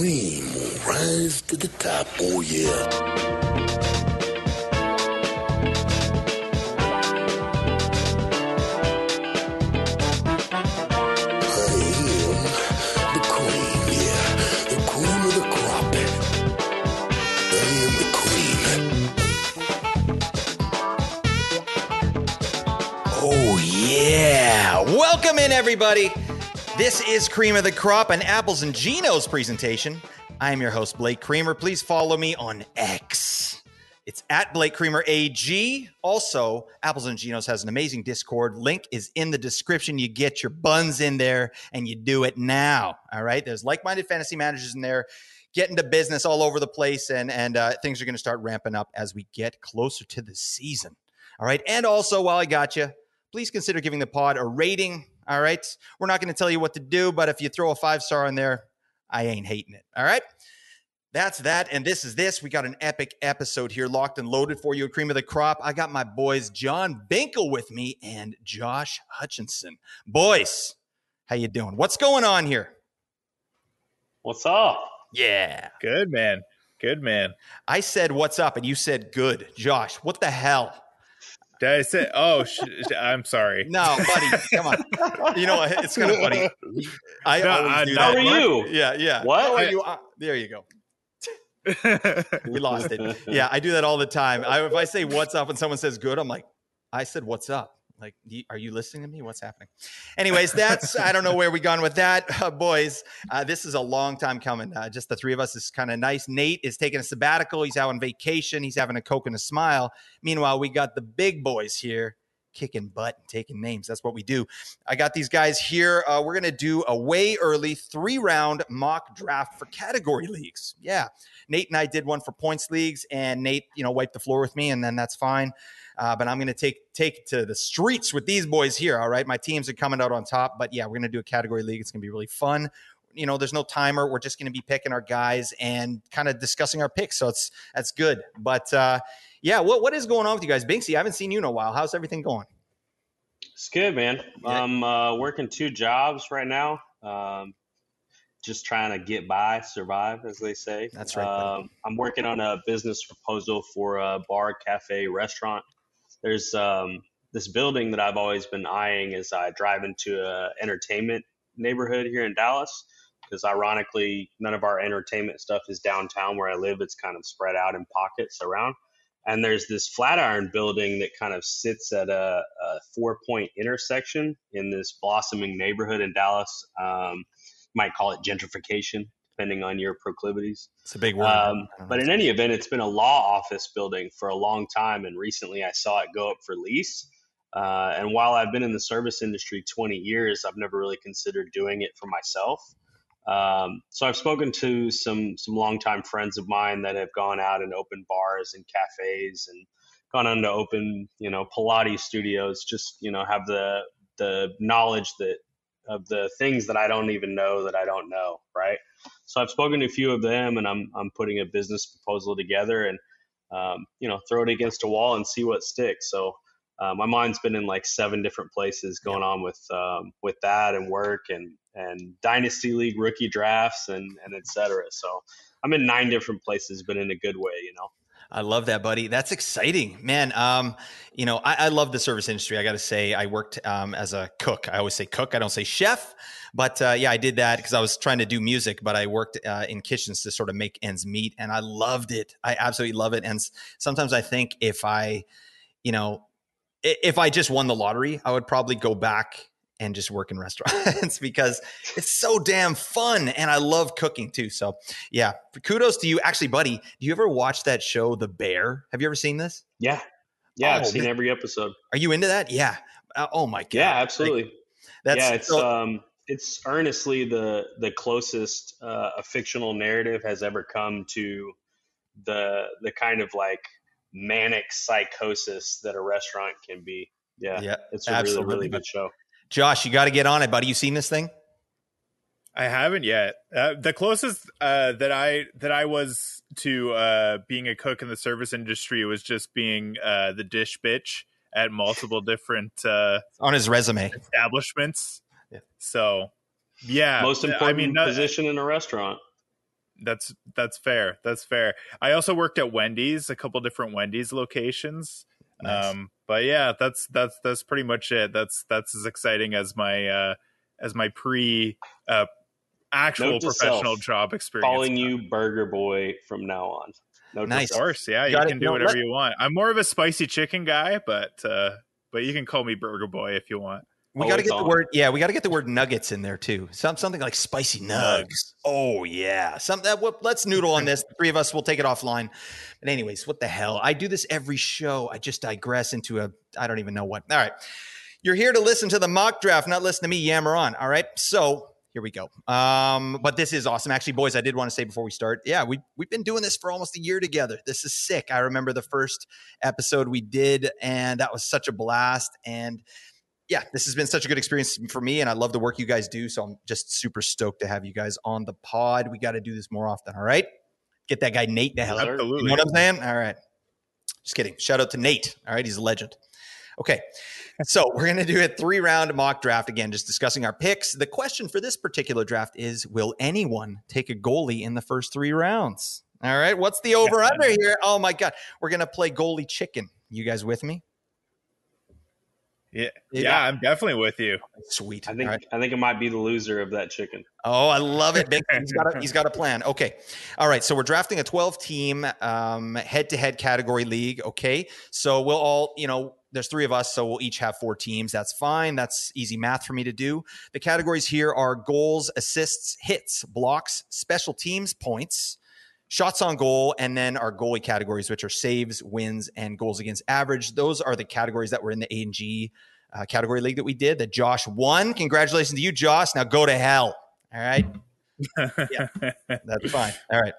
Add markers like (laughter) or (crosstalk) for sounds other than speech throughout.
cream will rise to the top. Oh, yeah. Oh, yeah. Welcome in, everybody. This is Cream of the Crop, an Apples and Ginos presentation. I am your host, Blake Creamer. Please follow me on X. It's at Blake Creamer AG. Also, Apples and Ginos has an amazing Discord. Link is in the description. You get your buns in there and you do it now. All right. There's like minded fantasy managers in there getting to business all over the place, and, and uh, things are going to start ramping up as we get closer to the season. All right. And also, while I got you, please consider giving the pod a rating. All right. We're not going to tell you what to do, but if you throw a five star in there, I ain't hating it. All right. That's that. And this is this. We got an epic episode here locked and loaded for you at Cream of the Crop. I got my boys John Binkle with me and Josh Hutchinson. Boys, how you doing? What's going on here? What's up? Yeah. Good man. Good man. I said what's up and you said good. Josh, what the hell? Did I say? Oh, sh- sh- I'm sorry. No, buddy, come on. You know what? It's kind of funny. I No, always I- do how are you? Yeah, yeah. What? How are you? Uh, there you go. We lost it. (laughs) Yeah, I do that all the time. I, if I say what's up and someone says good, I'm like, I said what's up. Like, are you listening to me? What's happening? Anyways, that's I don't know where we gone with that, (laughs) uh, boys. Uh, this is a long time coming. Uh, just the three of us is kind of nice. Nate is taking a sabbatical. He's out on vacation. He's having a coke and a smile. Meanwhile, we got the big boys here kicking butt and taking names. That's what we do. I got these guys here. Uh, we're gonna do a way early three round mock draft for category leagues. Yeah, Nate and I did one for points leagues, and Nate, you know, wiped the floor with me, and then that's fine. Uh, but I'm going to take take to the streets with these boys here. All right, my teams are coming out on top. But yeah, we're going to do a category league. It's going to be really fun. You know, there's no timer. We're just going to be picking our guys and kind of discussing our picks. So it's that's good. But uh, yeah, what what is going on with you guys, Binksy? I haven't seen you in a while. How's everything going? It's good, man. I'm uh, working two jobs right now. Um, just trying to get by, survive, as they say. That's right. Um, I'm working on a business proposal for a bar, cafe, restaurant. There's um, this building that I've always been eyeing as I drive into a entertainment neighborhood here in Dallas. Because ironically, none of our entertainment stuff is downtown where I live. It's kind of spread out in pockets around. and there's this Flatiron building that kind of sits at a, a four point intersection in this blossoming neighborhood in Dallas. Um, might call it gentrification, depending on your proclivities. It's a big word. Um, I don't know. but in any event, it's been a law office building for a long time, and recently I saw it go up for lease. Uh, and while I've been in the service industry 20 years, I've never really considered doing it for myself. Um, so I've spoken to some some longtime friends of mine that have gone out and opened bars and cafes and gone on to open you know Pilates studios. Just you know have the the knowledge that of the things that I don't even know that I don't know, right? So I've spoken to a few of them, and I'm I'm putting a business proposal together, and um, you know throw it against a wall and see what sticks. So uh, my mind's been in like seven different places going on with um, with that and work and and dynasty league rookie drafts and and et cetera. So I'm in nine different places, but in a good way, you know. I love that, buddy. That's exciting, man. Um, you know, I, I love the service industry. I got to say, I worked um, as a cook. I always say cook. I don't say chef, but uh, yeah, I did that because I was trying to do music. But I worked uh, in kitchens to sort of make ends meet, and I loved it. I absolutely love it. And sometimes I think if I, you know, if I just won the lottery, I would probably go back and just work in (laughs) restaurants because it's so damn fun and I love cooking too. So, yeah, kudos to you. Actually, buddy, do you ever watch that show, The Bear? Have you ever seen this? Yeah, yeah, I've Oh, seen man. every episode. Are you into that? Yeah. Uh, oh my god. Yeah, absolutely. That's yeah, it's so- um, it's earnestly the the closest uh, a fictional narrative has ever come to the the kind of like manic psychosis that a restaurant can be. Yeah, yeah. it's a really really good show. Josh, you got to get on it, buddy. You seen this thing? I haven't yet. Uh, the closest uh, that I that I was to uh, being a cook in the service industry was just being uh, the dish bitch at multiple different uh, On his resume. establishments. Yeah. So, yeah, Most I important mean, no- position in a restaurant. that's that's fair. That's fair. I also worked at Wendy's, a couple different Wendy's locations. Nice. Um, but yeah, that's that's that's pretty much it. That's that's as exciting as my uh, as my pre uh, actual Note professional self, job experience. Calling you Burger Boy from now on. No Nice. Of course, yeah, you Got it. can do No, whatever let- you want. I'm more of a spicy chicken guy, but uh, but you can call me Burger Boy if you want. We got to get the word. Yeah, we got to get the word nuggets in there too. Some something like spicy nugs. Oh yeah, some that. Let's noodle on (laughs) this. The three of us will take it offline. But anyways, what the hell? I do this every show. I just digress into a. I don't even know what. All right, you're here to listen to the mock draft, not listen to me yammer on. All right, so here we go. Um, but this is awesome. Actually, boys, I did want to say before we start, yeah, we we've been doing this for almost a year together. This is sick. I remember the first episode we did, and that was such a blast. And yeah, this has been such a good experience for me, and I love the work you guys do. So I'm just super stoked to have you guys on the pod. We got to do this more often. All right, get that guy Nate the hell out. Sir. You Absolutely. know what I'm saying? All right. Just kidding. Shout out to Nate. All right, he's a legend. Okay. (laughs) So we're going to do a three round mock draft again, just discussing our picks. The question for this particular draft is Will anyone take a goalie in the first three rounds? All right. What's the over under here? Oh my God. We're going to play goalie chicken. You guys with me? Yeah, Yeah. yeah, I'm definitely with you. Sweet. I think All right. I think it might be the loser of that chicken. Oh, I love it. Big, he's got a, (laughs) he's got a plan. Okay. All right. So we're drafting a 12 team um, head to head category league. Okay. So we'll all, you know, there's three of us. So we'll each have four teams. That's fine. That's easy math for me to do. The categories here are goals, assists, hits, blocks, special teams, points, shots on goal, and then our goalie categories, which are saves, wins, and goals against average. Those are the categories that were in the A and G uh, category league that we did that Josh won. Congratulations to you, Josh. Now go to hell. All right. (laughs) Yeah, that's fine. All right.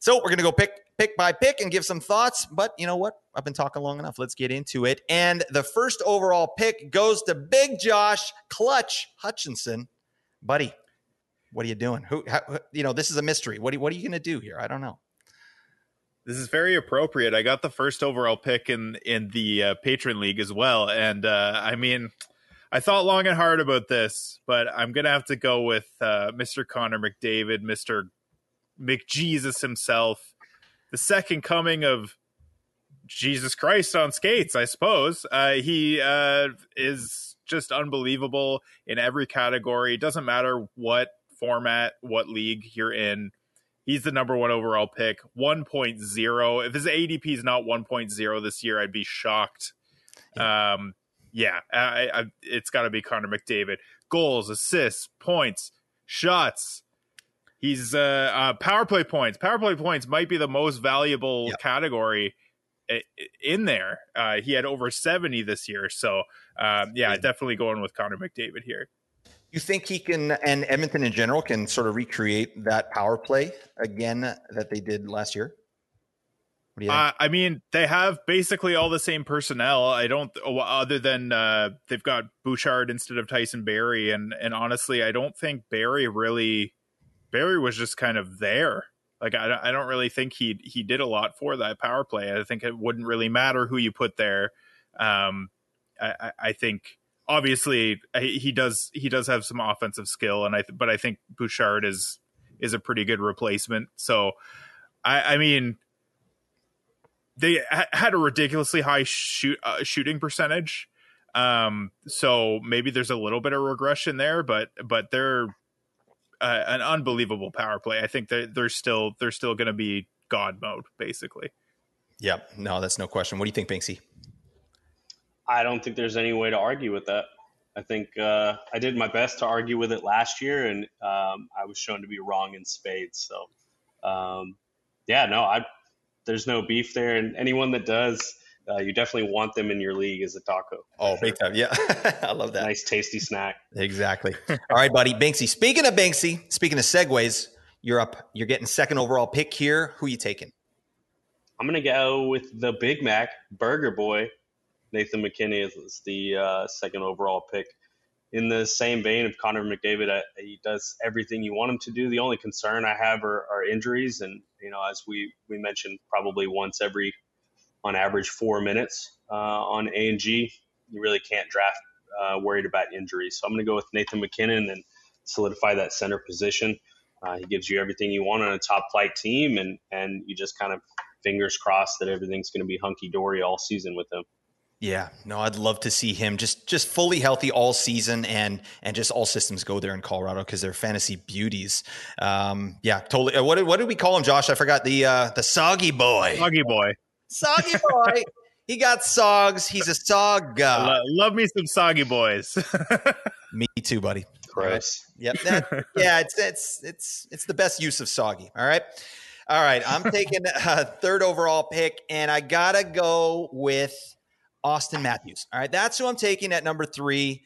So we're gonna go pick pick by pick and give some thoughts. But you know what? I've been talking long enough. Let's get into it. And the first overall pick goes to Big Josh Clutch Hutchinson, buddy. What are you doing? Who? How, you know, this is a mystery. What what are you gonna do here? I don't know. This is very appropriate. I got the first overall pick in in the uh, patron league as well, and uh, I mean, I thought long and hard about this, but I'm gonna have to go with uh, Mr. Connor McDavid, Mr. McJesus himself, the second coming of Jesus Christ on skates, I suppose. Uh, he uh, is just unbelievable in every category. It doesn't matter what format, what league you're in. He's the number one overall pick, 1.0. If his ADP is not 1.0 this year, I'd be shocked. Um, yeah, I, I, it's got to be Connor McDavid. Goals, assists, points, shots. He's uh, uh, power play points. Power play points might be the most valuable Yep. category in there. Uh, he had over 70 this year. So, um, yeah, definitely going with Connor McDavid here. You think he can, and Edmonton in general, can sort of recreate that power play again that they did last year? Uh, I mean, they have basically all the same personnel. I don't, oh, other than uh, they've got Bouchard instead of Tyson Barrie, and and honestly, I don't think Barrie really. Barrie was just kind of there. Like I, I don't really think he he did a lot for that power play. I think it wouldn't really matter who you put there. Um, I- I think obviously he does he does have some offensive skill, and I but I think Bouchard is is a pretty good replacement. So I, I mean they ha- had a ridiculously high shoot uh, shooting percentage. Um, so maybe there's a little bit of regression there, but but they're uh, an unbelievable power play. I think they're, they're still they're still going to be god mode basically. Yep. No, that's no question. What do you think, Binksy? I don't think there's any way to argue with that. I think uh, I did my best to argue with it last year, and um, I was shown to be wrong in spades. So, um, yeah, no, I there's no beef there, and anyone that does, uh, you definitely want them in your league as a taco. Oh, big time. Yeah. (laughs) I love that. Nice, tasty snack. Exactly. All right, buddy. Binksy. Speaking of Binksy, speaking of segues, you're up. You're getting second overall pick here. Who you taking? I'm gonna go with the Big Mac Burger Boy. Nathan MacKinnon is, the uh, second overall pick. In the same vein of Connor McDavid, I, he does everything you want him to do. The only concern I have are, are injuries, and you know, as we we mentioned, probably once every, on average, four minutes uh, on A and G. You really can't draft uh, worried about injuries. So I'm going to go with Nathan MacKinnon and solidify that center position. Uh, he gives you everything you want on a top flight team, and and you just kind of fingers crossed that everything's going to be hunky dory all season with him. Yeah, no, I'd love to see him just just fully healthy all season and and just all systems go there in Colorado because they're fantasy beauties. Um, yeah, totally. Uh, what did what did we call him, Josh? I forgot the uh, the soggy boy. Soggy boy. Soggy (laughs) boy. he got sogs. He's a sog. Uh, Lo- love me some soggy boys. (laughs) me too, buddy. Gross. Yep. That, yeah, it's it's it's it's the best use of soggy. All right. All right. I'm taking a third overall pick, and I gotta go with Auston Matthews. All right, that's who I'm taking at number three.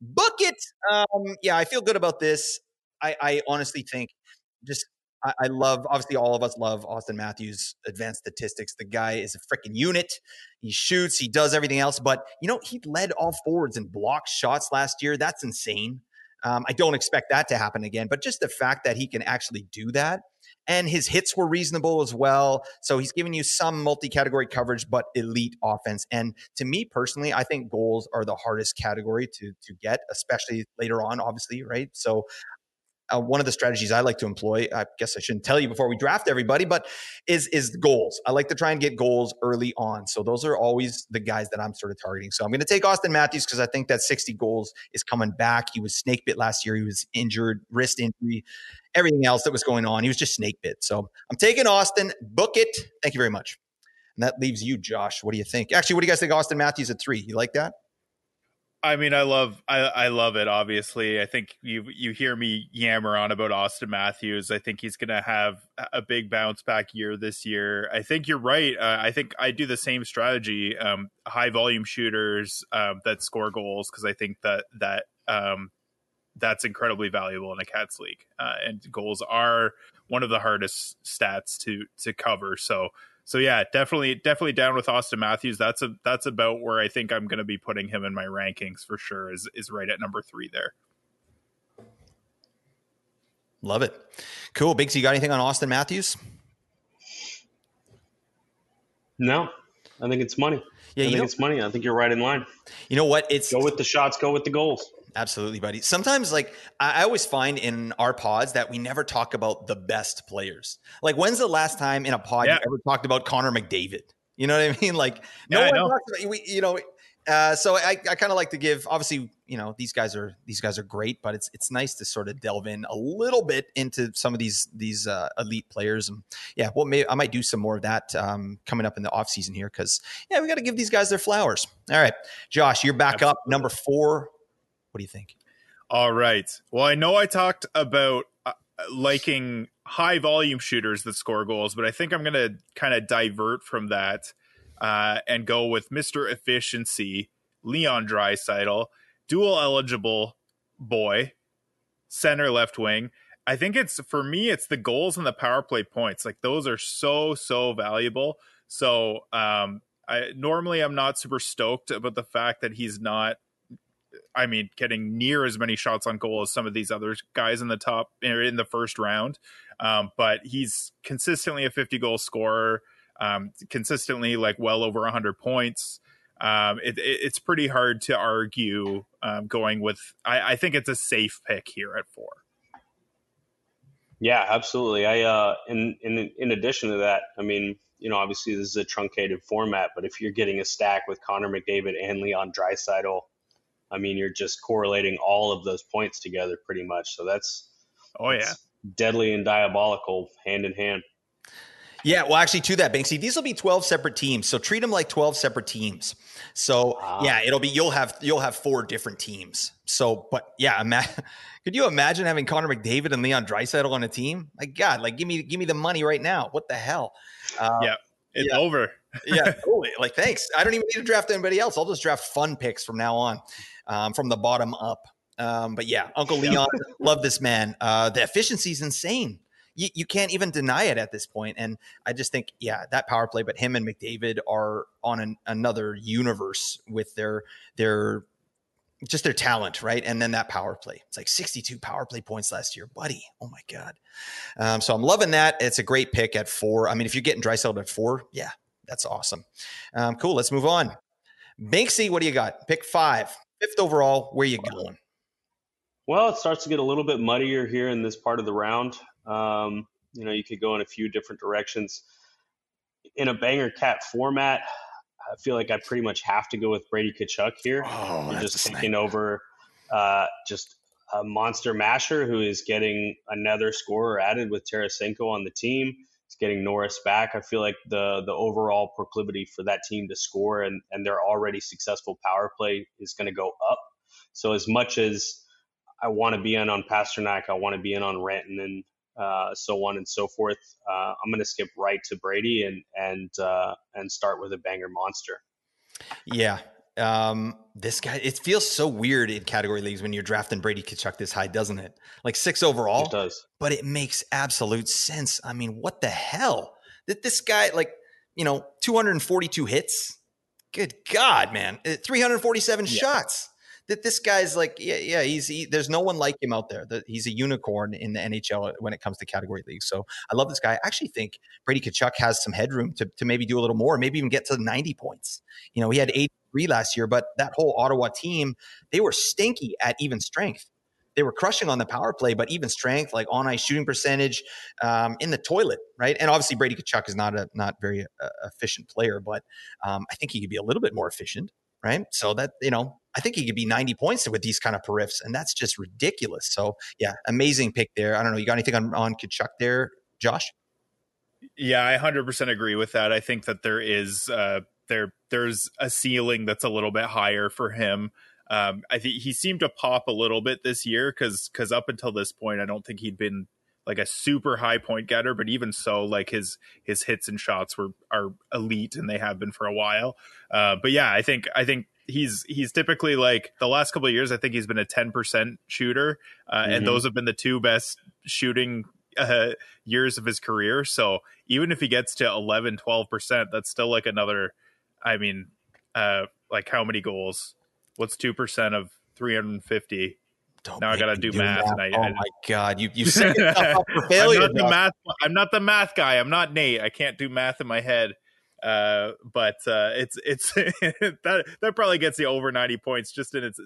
Book it. Um, yeah, I feel good about this. I, I honestly think just I, I, love obviously all of us love Auston Matthews advanced statistics. The guy is a freaking unit. He shoots, he does everything else, but you know, he led all forwards and blocked shots last year. That's insane. Um, I don't expect that to happen again, but just the fact that he can actually do that and his hits were reasonable as well. So he's giving you some multi-category coverage, but elite offense. And to me personally, I think goals are the hardest category to to get, especially later on, obviously, right? So uh, one of the strategies I like to employ, I guess I shouldn't tell you before we draft everybody, but is is goals. I like to try and get goals early on. So those are always the guys that I'm sort of targeting. So I'm going to take Auston Matthews because I think that 60 goals is coming back. He was snake bit last year. He was injured, wrist injury, everything else that was going on. He was just snake bit. So I'm taking Auston. Book it. Thank you very much. And that leaves you, Josh. What do you think? Actually, what do you guys think? Auston Matthews at three. You like that? I mean, I love, I, I love it. Obviously, I think you you hear me yammer on about Auston Matthews. I think he's going to have a big bounce back year this year. I think you're right. Uh, I think I do the same strategy, um, high volume shooters um, that score goals because I think that that um, that's incredibly valuable in a cats league, uh, and goals are one of the hardest stats to to cover. So so yeah, definitely definitely down with Auston Matthews. That's a that's about where I think I'm going to be putting him in my rankings for sure. Is is right at number three there. Love it. Cool. Biggs, you got anything on Auston Matthews? No, I think it's money. Yeah, I think know, it's money. I think you're right in line. You know what? It's go with the shots, go with the goals. Absolutely, buddy. Sometimes, like I always find in our pods that we never talk about the best players. Like, when's the last time in a pod yeah. you ever talked about Connor McDavid? You know what I (laughs) mean? Like, no yeah, one talks about we, you know. Uh, so I, I kind of like to give. Obviously, you know these guys are these guys are great, but it's it's nice to sort of delve in a little bit into some of these these uh, elite players. And yeah, well, maybe I might do some more of that um, coming up in the off season here because yeah, we got to give these guys their flowers. All right, Josh, you're back Absolutely. up number four what do you think? All right. Well, I know I talked about uh, liking high volume shooters that score goals, but I think I'm going to kind of divert from that uh, and go with Mr. Efficiency, Leon Draisaitl, dual eligible boy, center left wing. I think it's for me, it's the goals and the power play points. Like those are so so valuable. So um, I normally I'm not super stoked about the fact that he's not I mean, getting near as many shots on goal as some of these other guys in the top in the first round. Um, but he's consistently a 50 goal scorer, um, consistently like well over 100 points. Um, it, it, it's pretty hard to argue um, going with. I, I, think it's a safe pick here at four. Yeah, absolutely. I uh, in in in addition to that, I mean, you know, obviously this is a truncated format, but if you're getting a stack with Connor McDavid and Leon Draisaitl I mean, you're just correlating all of those points together pretty much. So that's oh yeah, deadly and diabolical hand in hand. Yeah, well, actually, to that, Binksy, these will be twelve separate teams. So treat them like twelve separate teams. So wow. yeah, it'll be you'll have you'll have four different teams. So, but yeah, ima- (laughs) could you imagine having Connor McDavid and Leon Draisaitl on a team? Like God, like give me give me the money right now. What the hell? Uh, yeah, it's yeah. over. yeah, (laughs) totally. Like thanks. I don't even need to draft anybody else. I'll just draft fun picks from now on um, from the bottom up. Um, but yeah, Uncle Leon, (laughs) love this man. Uh, the efficiency is insane. You, you can't even deny it at this point. And I just think, yeah, that power play. But him and McDavid are on an, another universe with their their just their talent, right? And then that power play. It's like 62 power play points last year, buddy. Oh my god. Um, so I'm loving that. It's a great pick at four. I mean, if you're getting Draisaitl at four, yeah, that's awesome. Um, cool. Let's move on. Binksy, what do you got? Pick five fifth overall. Where you going? Well, it starts to get a little bit muddier here in this part of the round. Um, you know, you could go in a few different directions. In a banger cat format, I feel like I pretty much have to go with Brady Tkachuk here. Oh, You're just taking over uh, just a monster masher who is getting another scorer added with Tarasenko on the team. It's getting Norris back. I feel like the the overall proclivity for that team to score and, and their already successful power play is going to go up. So as much as I want to be in on Pastrnak, I want to be in on Rantanen, and uh, so on and so forth. Uh, I'm going to skip right to Brady and and uh, and start with a banger monster. Yeah. Um, this guy, it feels so weird in category leagues when you're drafting Brady Tkachuk this high, doesn't it? Like six overall. It does. But it makes absolute sense. I mean, what the hell? That this guy, like, you know, 242 hits. Good God, man. Uh, 347 Yeah. shots. That this guy's like, yeah, yeah, he's he, there's no one like him out there. That he's a unicorn in the NHL when it comes to category leagues. So I love this guy. I actually think Brady Tkachuk has some headroom to, to maybe do a little more, maybe even get to 90 points. You know, he had 83 last year, but that whole Ottawa team, they were stinky at even strength. They were crushing on the power play, but even strength, like on ice shooting percentage, um, in the toilet, right? And obviously Brady Tkachuk is not a not very uh, efficient player, but um, I think he could be a little bit more efficient, right? So that you know, I think he could be 90 points with these kind of periffs, and that's just ridiculous. So yeah, amazing pick there. I don't know, you got anything on on Tkachuk there, Josh? Yeah, I 100% agree with that. I think that there is uh there there's a ceiling that's a little bit higher for him. Um I think he seemed to pop a little bit this year cuz cuz up until this point I don't think he'd been like a super high point getter, but even so like his his hits and shots were are elite and they have been for a while. Uh but yeah, I think I think he's he's typically like the last couple of years I think he's been a 10% shooter uh, Mhm. and those have been the two best shooting uh, years of his career. So even if he gets to 11, 12%, that's still like another, I mean, uh, like how many goals? What's 2% of 350? Don't Now I gotta do math, and I- oh I- my god, you you (laughs) set yourself up for I'm not the math. I'm not the math guy. I'm not Nate. I can't do math in my head. Uh, but uh, it's it's (laughs) that that probably gets you over 90 points just in its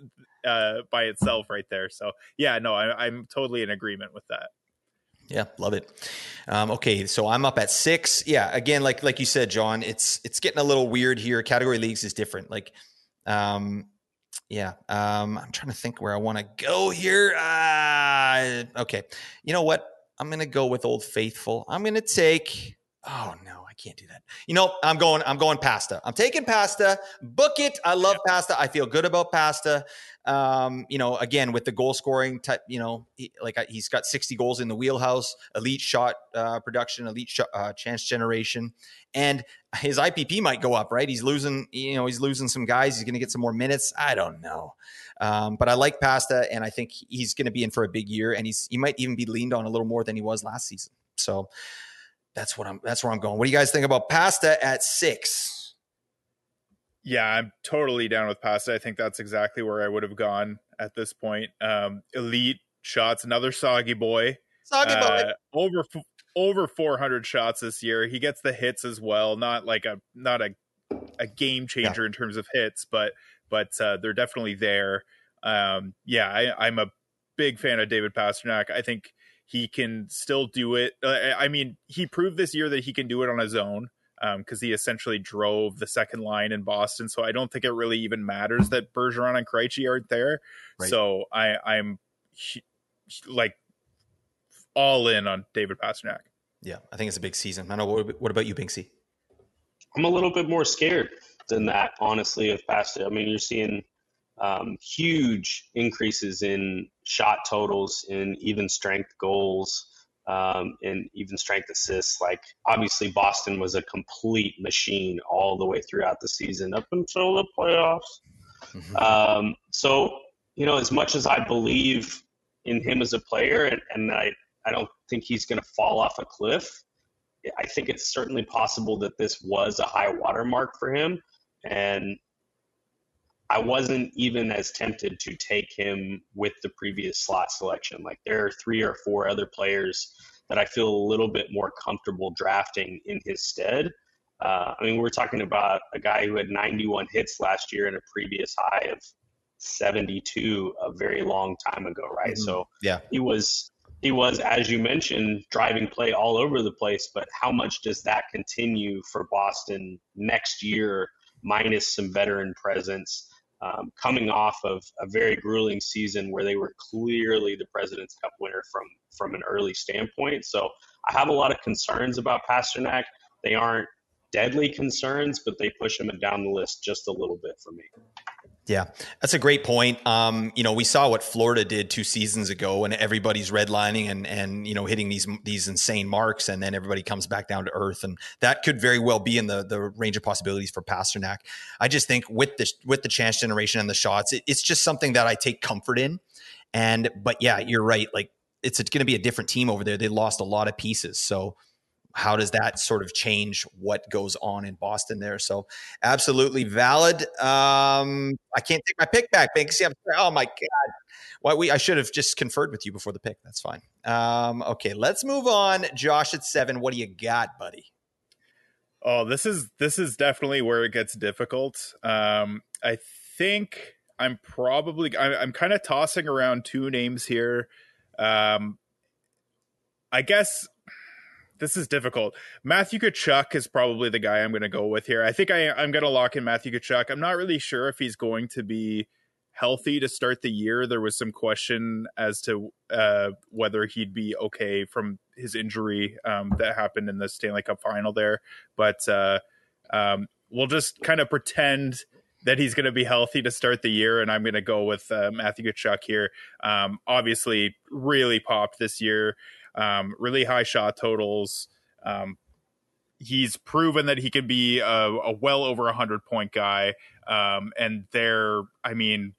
uh, by itself right there. So yeah, no, I, I'm totally in agreement with that. Yeah, love it. Um, okay, so I'm up at six. Yeah, again, like like you said, John, it's it's getting a little weird here. Category leagues is different. Like, um, yeah, um, I'm trying to think where I want to go here. Uh, okay, you know what? I'm gonna go with Old Faithful. I'm gonna take. Oh no, I can't do that. You know, I'm going. I'm going pasta. I'm taking pasta. Book it. I love pasta. I feel good about pasta. Um, you know, again with the goal scoring type. You know, he, like I- he's got 60 goals in the wheelhouse. Elite shot uh, production. Elite shot, uh, chance generation, and his IPP might go up. Right? He's losing. You know, he's losing some guys. He's going to get some more minutes. I don't know. Um, but I like Pasta, and I think he's going to be in for a big year, and he's he might even be leaned on a little more than he was last season. So that's what I'm. That's where I'm going. What do you guys think about Pasta at six? Yeah, I'm totally down with Pasta. I think that's exactly where I would have gone at this point. Um, elite shots, another soggy boy. Soggy boy. Uh, over over 400 shots this year. He gets the hits as well. Not like a not a a game changer in terms of hits, but but uh, they're definitely there. Um, yeah, I, I'm a big fan of David Pastrnak. I think he can still do it. Uh, I mean, he proved this year that he can do it on his own because he essentially drove the second line in Boston. So I don't think it really even matters that Bergeron and Krejci aren't there. Right. So I, I'm hu- like all in on David Pastrnak. Yeah, I think it's a big season. I don't know. What, what about you, Binksy? I'm a little bit more scared than that, honestly, of Pasta. I mean, you're seeing um, huge increases in shot totals, in even strength goals, um, in even strength assists. Like, obviously, Boston was a complete machine all the way throughout the season up until the playoffs. Mhm. Um, so, you know, as much as I believe in him as a player, and, and I, I don't think he's going to fall off a cliff, I think it's certainly possible that this was a high watermark for him. And I wasn't even as tempted to take him with the previous slot selection. Like there are three or four other players that I feel a little bit more comfortable drafting in his stead. Uh, I mean, we're talking about a guy who had 91 hits last year and a previous high of 72 a very long time ago, right? Mhm. So Yeah. he was he was, as you mentioned, driving play all over the place. But how much does that continue for Boston next year, minus some veteran presence, um, coming off of a very grueling season where they were clearly the President's Cup winner from from an early standpoint. So I have a lot of concerns about Pastrnak. They aren't deadly concerns, but they push him down the list just a little bit for me. Yeah, that's a great point. Um, you know, we saw what Florida did two seasons ago, and everybody's redlining and and you know hitting these these insane marks, and then everybody comes back down to earth, and that could very well be in the the range of possibilities for Pastrnak. I just think with the with the chance generation and the shots, it, it's just something that I take comfort in. And but yeah, you're right. Like it's going to be a different team over there. They lost a lot of pieces, so how does that sort of change what goes on in Boston there? So absolutely valid. Um, I can't take my pick back, Binksy. oh my god. Why we I should have just conferred with you before the pick. That's fine. Um, okay, let's move on. Josh at seven. What do you got, buddy? Oh, this is this is definitely where it gets difficult. Um, I think I'm probably I'm, I'm kind of tossing around two names here. Um, I guess this is difficult. Matthew Tkachuk is probably the guy I'm going to go with here. I think I, I'm going to lock in Matthew Tkachuk. I'm not really sure if he's going to be healthy to start the year. There was some question as to uh, whether he'd be okay from his injury um, that happened in the Stanley Cup final there. But uh, um, we'll just kind of pretend that he's going to be healthy to start the year, and I'm going to go with uh, Matthew Tkachuk here. Um, obviously, really popped this year um, really high shot totals. Um, he's proven that he can be a, a well over a hundred point guy. Um, and there, I mean,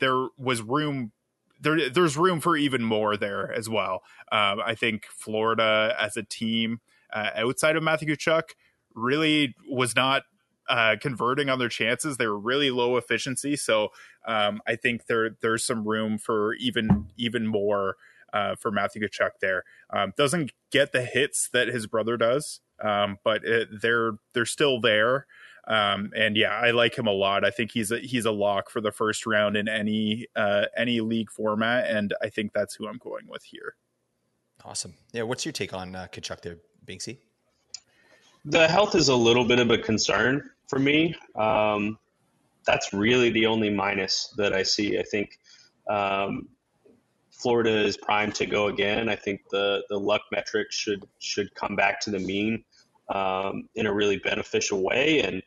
there was room. There, there's room for even more there as well. Um, I think Florida as a team uh, outside of Matthew Tkachuk really was not uh, converting on their chances. They were really low efficiency, so um, I think there there's some room for even even more uh, for Matthew Tkachuk there. Um, doesn't get the hits that his brother does, um, but it, they're they're still there. Um, and yeah, I like him a lot. I think he's a, he's a lock for the first round in any uh, any league format, and I think that's who I'm going with here. Awesome. Yeah, what's your take on uh, Tkachuk there, Binksy? The health is a little bit of a concern for me. Um, that's really the only minus that I see. I think um, Florida is primed to go again. I think the the luck metrics should should come back to the mean um, in a really beneficial way, and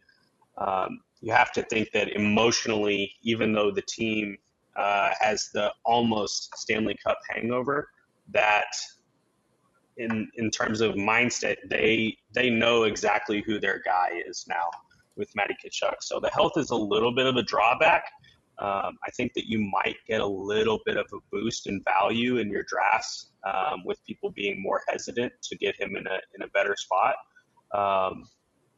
um, you have to think that emotionally, even though the team uh, has the almost Stanley Cup hangover, that in in terms of mindset, they they know exactly who their guy is now with Matty Tkachuk. So the health is a little bit of a drawback. Um, I think that you might get a little bit of a boost in value in your drafts um, with people being more hesitant to get him in a in a better spot. Um,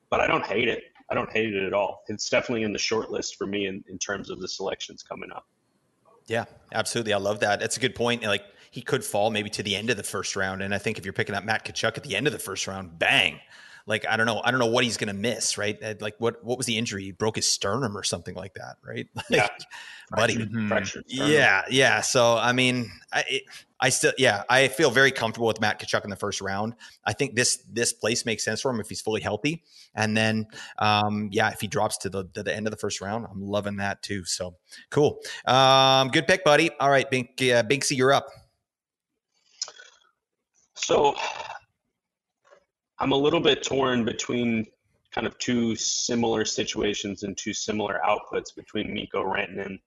but I don't hate it. I don't hate it at all. It's definitely in the short list for me in, in terms of the selections coming up. Yeah, absolutely. I love that. That's a good point. Like he could fall maybe to the end of the first round, and I think if you're picking up Matt Tkachuk at the end of the first round, bang, like I don't know, I don't know what he's going to miss, right? Like what what was the injury? He broke his sternum or something like that, right? (laughs) Like, yeah, buddy. Yeah, yeah. So I mean, I it, I still yeah, I feel very comfortable with Matt Tkachuk in the first round. I think this this place makes sense for him if he's fully healthy, and then um, yeah, if he drops to the to the end of the first round, I'm loving that too. So cool, um, good pick, buddy. All right, Bink, uh, Binksy, you're up. So I'm a little bit torn between kind of two similar situations and two similar outputs between Mikko Rantanen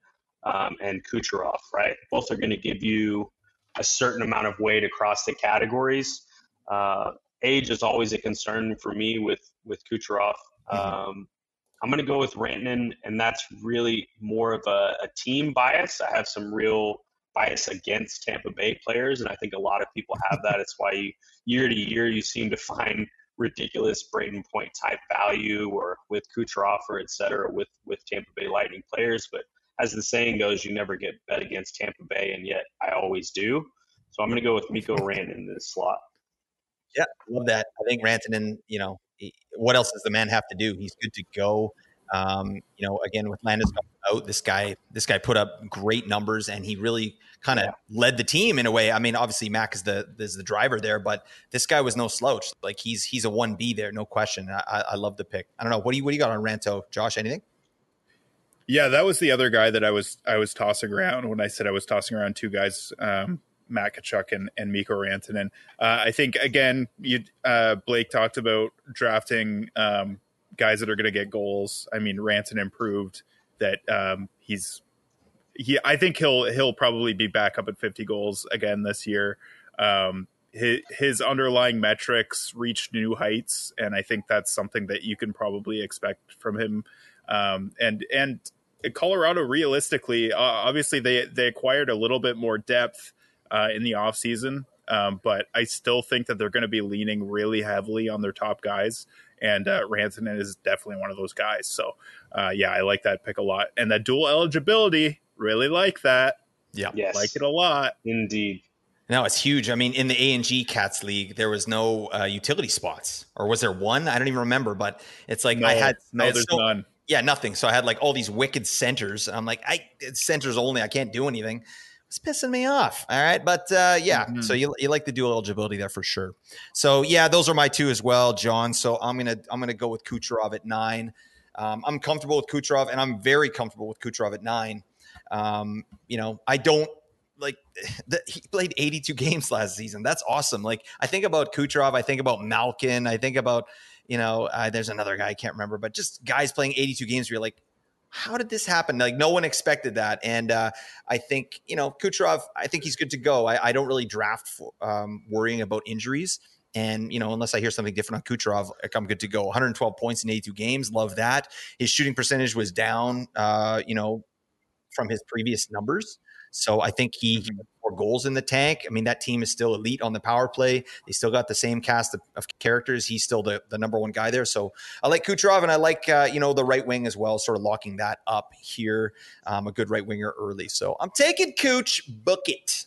um, and Kucherov, right? Both are going to give you a certain amount of weight across the categories. Uh, age is always a concern for me with with Kucherov. Mm-hmm. Um, I'm going to go with Rantanen, and that's really more of a, a team bias. I have some real bias against Tampa Bay players, and I think a lot of people have that. it's why you, year to year you seem to find ridiculous Brayden Point type value, or with Kucherov or et cetera, with with Tampa Bay Lightning players. But as the saying goes, you never get bet against Tampa Bay, and yet I always do. So I'm going to go with Mikko Rantanen in this slot. Yeah, love that. I think Rantanen, you know, what else does the man have to do? He's good to go. Um, you know, again with Landis out, this guy this guy put up great numbers, and he really kind of yeah. led the team in a way. I mean, obviously Mac is the is the driver there, but this guy was no slouch. Like he's he's a one B there, no question. I, I love the pick. I don't know what do you what do you got on Ranto, Josh? Anything? Yeah, that was the other guy that I was I was tossing around when I said I was tossing around two guys, um, Matt Tkachuk and, and Mikko Rantanen. Uh, I think again, you uh, Blake talked about drafting um, guys that are going to get goals. I mean, Rantanen improved that um, he's he. I think he'll he'll probably be back up at 50 goals again this year. Um, his, his underlying metrics reached new heights, and I think that's something that you can probably expect from him. Um, and and Colorado, realistically, uh, obviously they they acquired a little bit more depth uh, in the offseason, um, but I still think that they're going to be leaning really heavily on their top guys, and uh, Rantanen is definitely one of those guys. So, uh, yeah, I like that pick a lot, and that dual eligibility, really like that. Yeah, yes. like it a lot, indeed. No, it's huge. I mean, in the A and G Cats League, there was no uh, utility spots, or was there one? I don't even remember. But it's like no, I had no, I had there's so, none yeah, nothing. So I had like all these wicked centers. I'm like, I it's centers only. I can't do anything. It's pissing me off. All right, but uh, yeah. Mm-hmm. So you, you like the dual eligibility there for sure. So yeah, those are my two as well, John. So I'm gonna I'm gonna go with Kucherov at nine. Um, I'm comfortable with Kucherov, and I'm very comfortable with Kucherov at nine. Um, you know, I don't like (sighs) the, he played 82 (laughs) games last season. That's awesome. Like I think about Kucherov, I think about Malkin, I think about you know, uh, there's another guy I can't remember, but just guys playing 82 games where you're like, how did this happen? Like no one expected that, and uh, I think you know Kucherov. I think he's good to go. I, I don't really draft for, um, worrying about injuries, and you know unless I hear something different on Kucherov, I'm good to go. 112 points in 82 games, love that. His shooting percentage was down, uh, you know, from his previous numbers. So I think he, he more goals in the tank. I mean, that team is still elite on the power play. They still got the same cast of, of characters. He's still the, the number one guy there. So I like Kucherov and I like, uh, you know, the right wing as well, sort of locking that up here. Um, a good right winger early. So I'm taking Cooch, book it.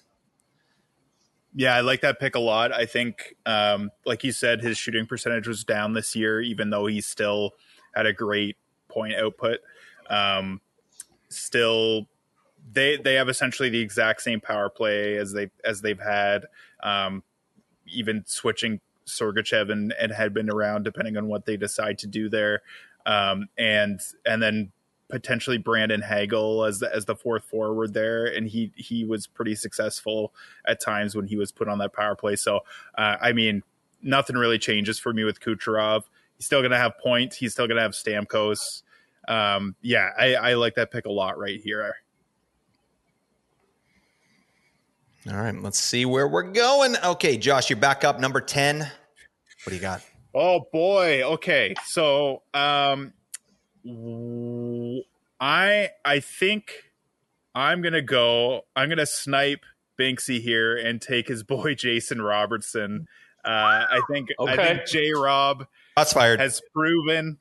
Yeah, I like that pick a lot. I think, um, like you said, his shooting percentage was down this year, even though he still had a great point output. Um, still they they have essentially the exact same power play as they as they've had. Um, even switching Sergachev and, and had been around depending on what they decide to do there, um, and and then potentially Brandon Hagel as the, as the fourth forward there, and he he was pretty successful at times when he was put on that power play. So uh, I mean, nothing really changes for me with Kucherov. He's still going to have points. He's still going to have Stamkos. Um, yeah, I, I like that pick a lot right here. All right, let's see where we're going. Okay, Josh, you're back up number 10. What do you got? Oh boy. Okay. So, um I I think I'm going to go I'm going to snipe Binksy here and take his boy (laughs) Jason Robertson. Uh I think okay. I think J Rob That's fired. has proven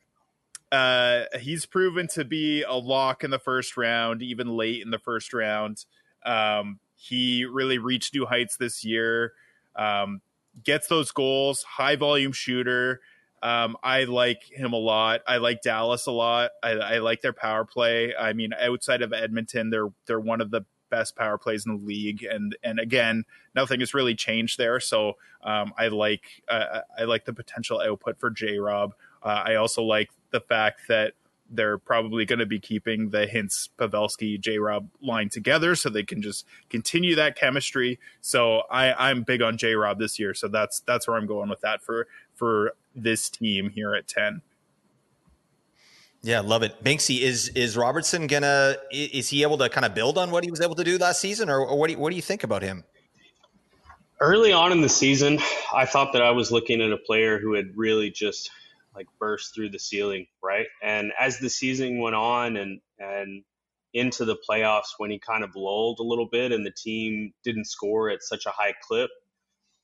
uh he's proven to be a lock in the first round, even late in the first round. Um he really reached new heights this year. Um, gets those goals, high volume shooter. Um, I like him a lot. I like Dallas a lot. I, I, like their power play. I mean, outside of Edmonton, they're they're one of the best power plays in the league. And and again, nothing has really changed there. So um, I like uh, I like the potential output for J Rob. Uh, I also like the fact that they're probably going to be keeping the Hintz Pavelski J Rob line together so they can just continue that chemistry. So I, I'm big on J Rob this year. So that's that's where I'm going with that for for this team here at 10. Yeah, love it. Binksy is is Robertson gonna is he able to kind of build on what he was able to do last season, or, or what do you, what do you think about him? Early on in the season, I thought that I was looking at a player who had really just like burst through the ceiling, right? And as the season went on and and into the playoffs when he kind of lulled a little bit and the team didn't score at such a high clip,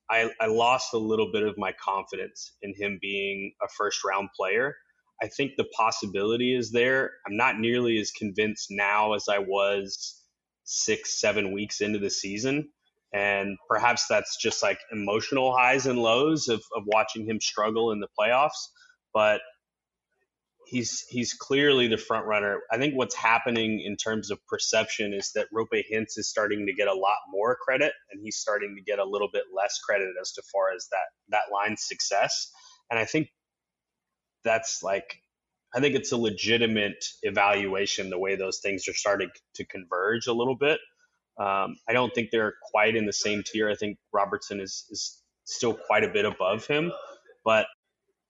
I, I lost a little bit of my confidence in him being a first round player. I think the possibility is there. I'm not nearly as convinced now as I was six, seven weeks into the season. And perhaps that's just like emotional highs and lows of, of watching him struggle in the playoffs but he's he's clearly the front runner. I think what's happening in terms of perception is that Roope Hintz is starting to get a lot more credit, and he's starting to get a little bit less credit as to far as that that line's success. And I think that's like I think it's a legitimate evaluation the way those things are starting to converge a little bit. Um, I don't think they're quite in the same tier. I think Robertson is is still quite a bit above him, but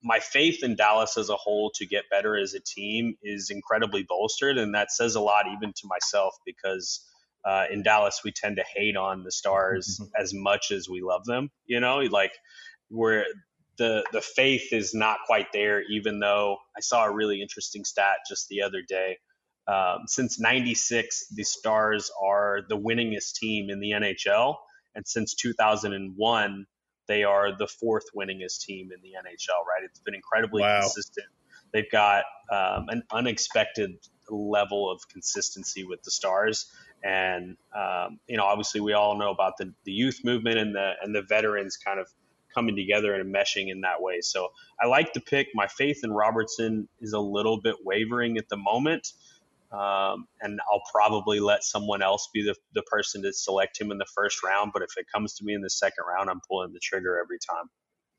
my faith in Dallas as a whole to get better as a team is incredibly bolstered, and that says a lot even to myself because uh, in Dallas we tend to hate on the Stars mm-hmm. (laughs) as much as we love them. You know, like where the the faith is not quite there. Even though I saw a really interesting stat just the other day. Um, since '96, the Stars are the winningest team in the NHL, and since 2001 they are the fourth winningest team in the NHL, right? It's been incredibly wow. consistent. They've got um, an unexpected level of consistency with the Stars. And, um, you know, obviously we all know about the, the youth movement and the, and the veterans kind of coming together and meshing in that way. So I like the pick. My faith in Robertson is a little bit wavering at the moment. Um, and I'll probably let someone else be the, the person to select him in the first round. But if it comes to me in the second round, I'm pulling the trigger every time.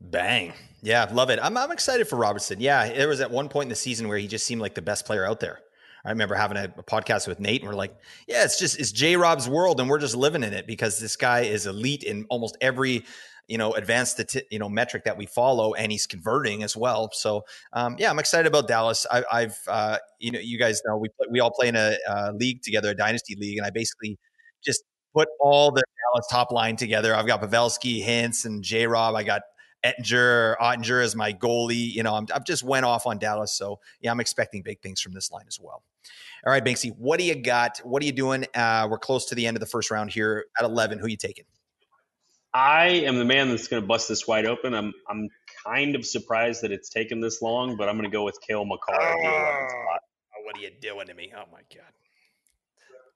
Bang. Yeah, love it. I'm, I'm excited for Robertson. Yeah, there was at one point in the season where he just seemed like the best player out there. I remember having a, a podcast with Nate and we're like, yeah, it's just, it's J Rob's world and we're just living in it because this guy is elite in almost every you know advanced the you know metric that we follow and he's converting as well so um, yeah i'm excited about dallas I, have uh, you know you guys know we we all play in a uh, league together a dynasty league and i basically just put all the dallas top line together i've got pavelski Hintz, and j rob i got Ettinger, Oettinger as my goalie. You know, I'm, I've just went off on Dallas. So, yeah, I'm expecting big things from this line as well. All right, Binksy, what do you got? What are you doing? Uh, we're close to the end of the first round here at 11. Who are you taking? I am the man that's going to bust this wide open. I'm I'm kind of surprised that it's taken this long, but I'm going to go with Cale Makar. Oh, what are you doing to me? Oh my god!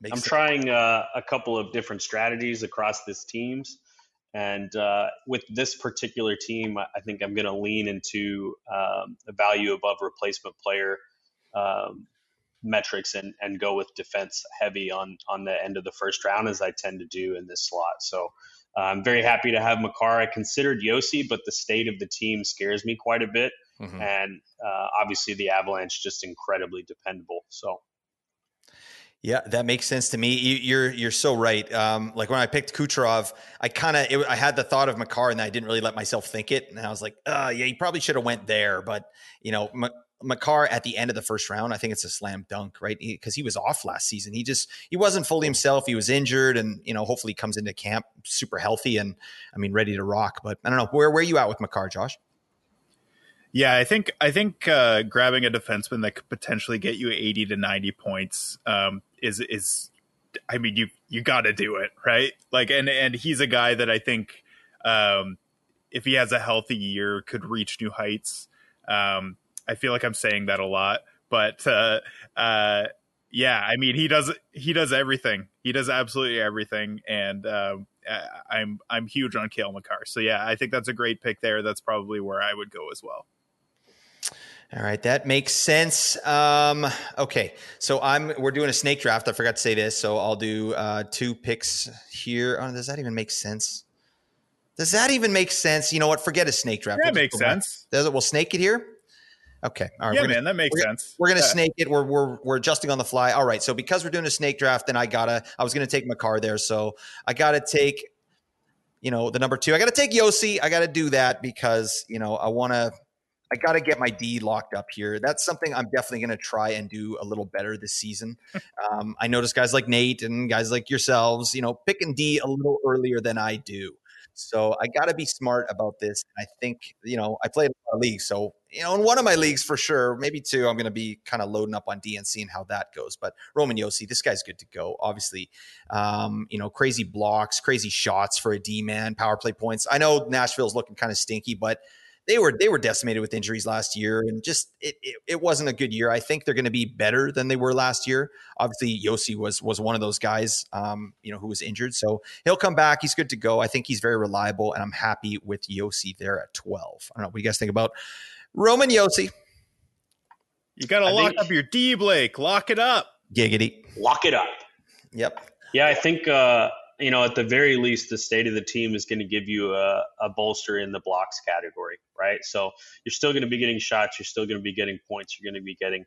Makes I'm trying uh, a couple of different strategies across this teams, and uh, with this particular team, I think I'm going to lean into um, the value above replacement player um, metrics and and go with defense heavy on on the end of the first round as I tend to do in this slot. So I'm very happy to have Makar. I considered Josi, but the state of the team scares me quite a bit. Mm-hmm. And uh, obviously, the Avalanche just incredibly dependable. So. Yeah, that makes sense to me. You, are you're so right. Um, like when I picked Kucherov, I kind of I had the thought of Makar, and I didn't really let myself think it. And I was like, uh, yeah, he probably should have went there. But you know, Makar at the end of the first round, I think it's a slam dunk, right? Because he, he, was off last season. He just he wasn't fully himself. He was injured, and you know, hopefully, he comes into camp super healthy and I mean, ready to rock. But I don't know where where are you at with Makar, Josh? Yeah, I think I think uh, grabbing a defenseman that could potentially get you eighty to ninety points um, is is, I mean, you you got to do it, right? Like, and and he's a guy that I think um, if he has a healthy year could reach new heights. Um, I feel like I'm saying that a lot, but uh, uh, yeah, I mean he does he does everything. He does absolutely everything, and uh, I'm I'm huge on Cale Makar. So yeah, I think that's a great pick there. That's probably where I would go as well. All right, that makes sense. Um, okay, so I'm we're doing a snake draft. I forgot to say this, so I'll do uh, two picks here. Oh, does that even make sense? Does that even make sense? You know what? Forget a snake draft. That we'll makes sense. Does it? We'll snake it here. Okay. All right. Yeah, gonna, man, that makes we're, sense. We're gonna yeah. snake it. We're, we're we're adjusting on the fly. All right. So because we're doing a snake draft, then I gotta. I was gonna take Makar there, so I gotta take. You know the number two. I gotta take Josi. I gotta do that because you know I want to. I got to get my D locked up here. That's something I'm definitely going to try and do a little better this season. (laughs) um, I notice guys like Nate and guys like yourselves, you know, picking D a little earlier than I do. So I got to be smart about this. I think, you know, I played a leagues. So, you know, in one of my leagues for sure, maybe two, I'm going to be kind of loading up on D and how that goes. But Roman Josi, this guy's good to go. Obviously, um, you know, crazy blocks, crazy shots for a D man, power play points. I know Nashville's looking kind of stinky, but they were they were decimated with injuries last year, and just it it, it wasn't a good year. I think they're going to be better than they were last year. Obviously, Josi was was one of those guys, um, you know, who was injured, so he'll come back. He's good to go. I think he's very reliable, and I'm happy with Josi there at 12. I don't know what you guys think about Roman Josi. You got to lock think- up your D, Blake. Lock it up. Giggity. Lock it up. Yep. Yeah, I think uh, you know at the very least, the state of the team is going to give you a, a bolster in the blocks category, right? So you're still going to be getting shots, you're still going to be getting points, you're going to be getting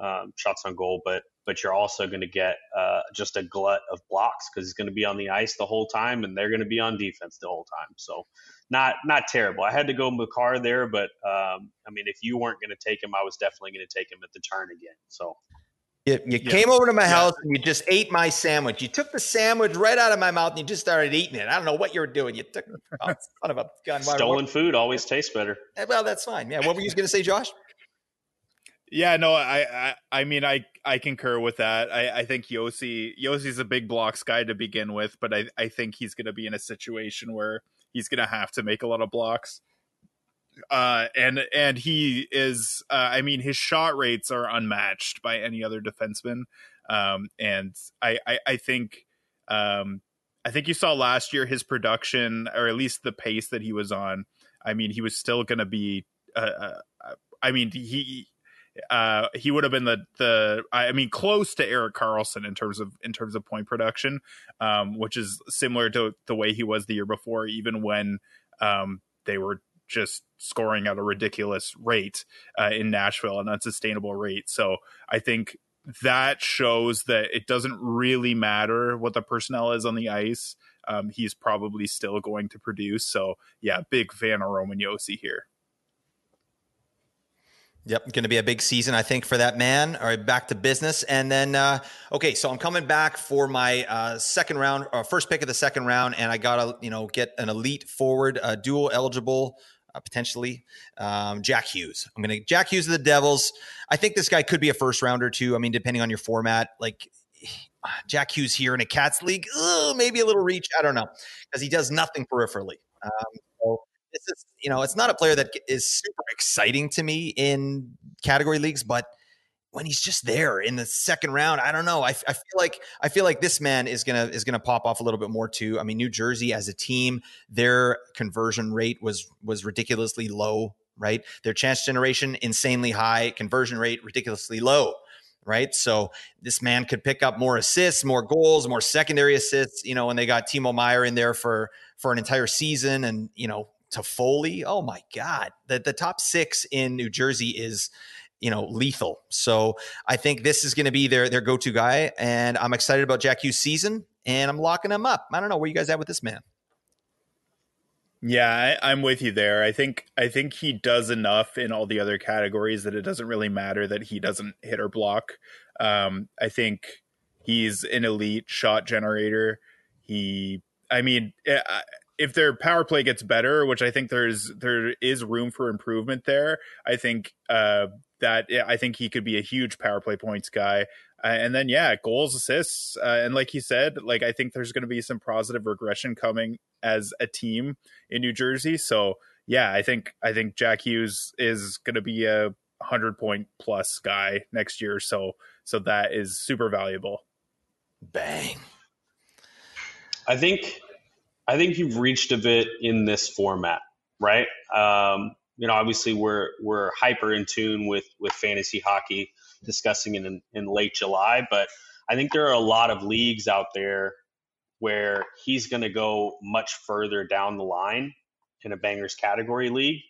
um, shots on goal, but but you're also going to get uh, just a glut of blocks because he's going to be on the ice the whole time, and they're going to be on defense the whole time. So not not terrible. I had to go Makar there, but um, I mean, if you weren't going to take him, I was definitely going to take him at the turn again. So You, you Yeah. came over to my Yeah. house and you just ate my sandwich. You took the sandwich right out of my mouth and you just started eating it. I don't know what you were doing. You took oh, (laughs) son of a gun. Stolen food always tastes better. Eh, well, that's fine. Yeah. What were you going to say, Josh? Yeah, no, I, I, I mean, I, I concur with that. I, I think Josi, Josi's a big blocks guy to begin with, but I, I think he's going to be in a situation where he's going to have to make a lot of blocks. Uh, and and he is, uh, I mean, his shot rates are unmatched by any other defenseman. Um, and I, I, I think, um, I think you saw last year his production, or at least the pace that he was on. I mean, he was still going to be. Uh, uh, I mean, he uh, he would have been the the I mean close to Erik Karlsson in terms of in terms of point production, um, which is similar to the way he was the year before, even when um, they were just scoring at a ridiculous rate uh, in Nashville, an unsustainable rate. So I think that shows that it doesn't really matter what the personnel is on the ice. Um, he's probably still going to produce. So yeah, big fan of Roman Josi here. Yep, going to be a big season, I think, for that man. All right, back to business, and then uh, okay, so I'm coming back for my uh, second round, or first pick of the second round, and I gotta you know get an elite forward, uh, dual eligible, uh, potentially um, Jack Hughes. I'm gonna Jack Hughes of the Devils. I think this guy could be a first rounder too. I mean, depending on your format, like. (sighs) Jack Hughes here in a Cats league, ugh, maybe a little reach. I don't know because he does nothing peripherally. Um, so this is you know it's not a player that is super exciting to me in category leagues but when he's just there in the second round i don't know I, I feel like i feel like this man is gonna is gonna pop off a little bit more too i mean new jersey as a team their conversion rate was was ridiculously low right their chance generation insanely high conversion rate ridiculously low right so this man could pick up more assists more goals more secondary assists you know when they got timo meier in there for for an entire season and you know Toffoli. Oh my God. The the top six in New Jersey is, you know, lethal. So I think this is going to be their their go-to guy. And I'm excited about Jack Hughes season and I'm locking him up. I don't know where you guys at with this man. Yeah, I, I'm with you there. I think I think he does enough in all the other categories that it doesn't really matter that he doesn't hit or block. Um, I think he's an elite shot generator. He, I mean, eh, if their power play gets better, which I think there's there is room for improvement there, I think uh, that I think he could be a huge power play points guy. Uh, and then yeah, goals, assists, uh, and like he said, like I think there's going to be some positive regression coming as a team in New Jersey. So yeah, I think I think Jack Hughes is going to be a hundred point plus guy next year. So so that is super valuable. Bang. I think I think you've reached a bit in this format, right? Um, you know, obviously we're we're hyper in tune with with fantasy hockey, discussing it in, in late July, but I think there are a lot of leagues out there where he's going to go much further down the line in a bangers category league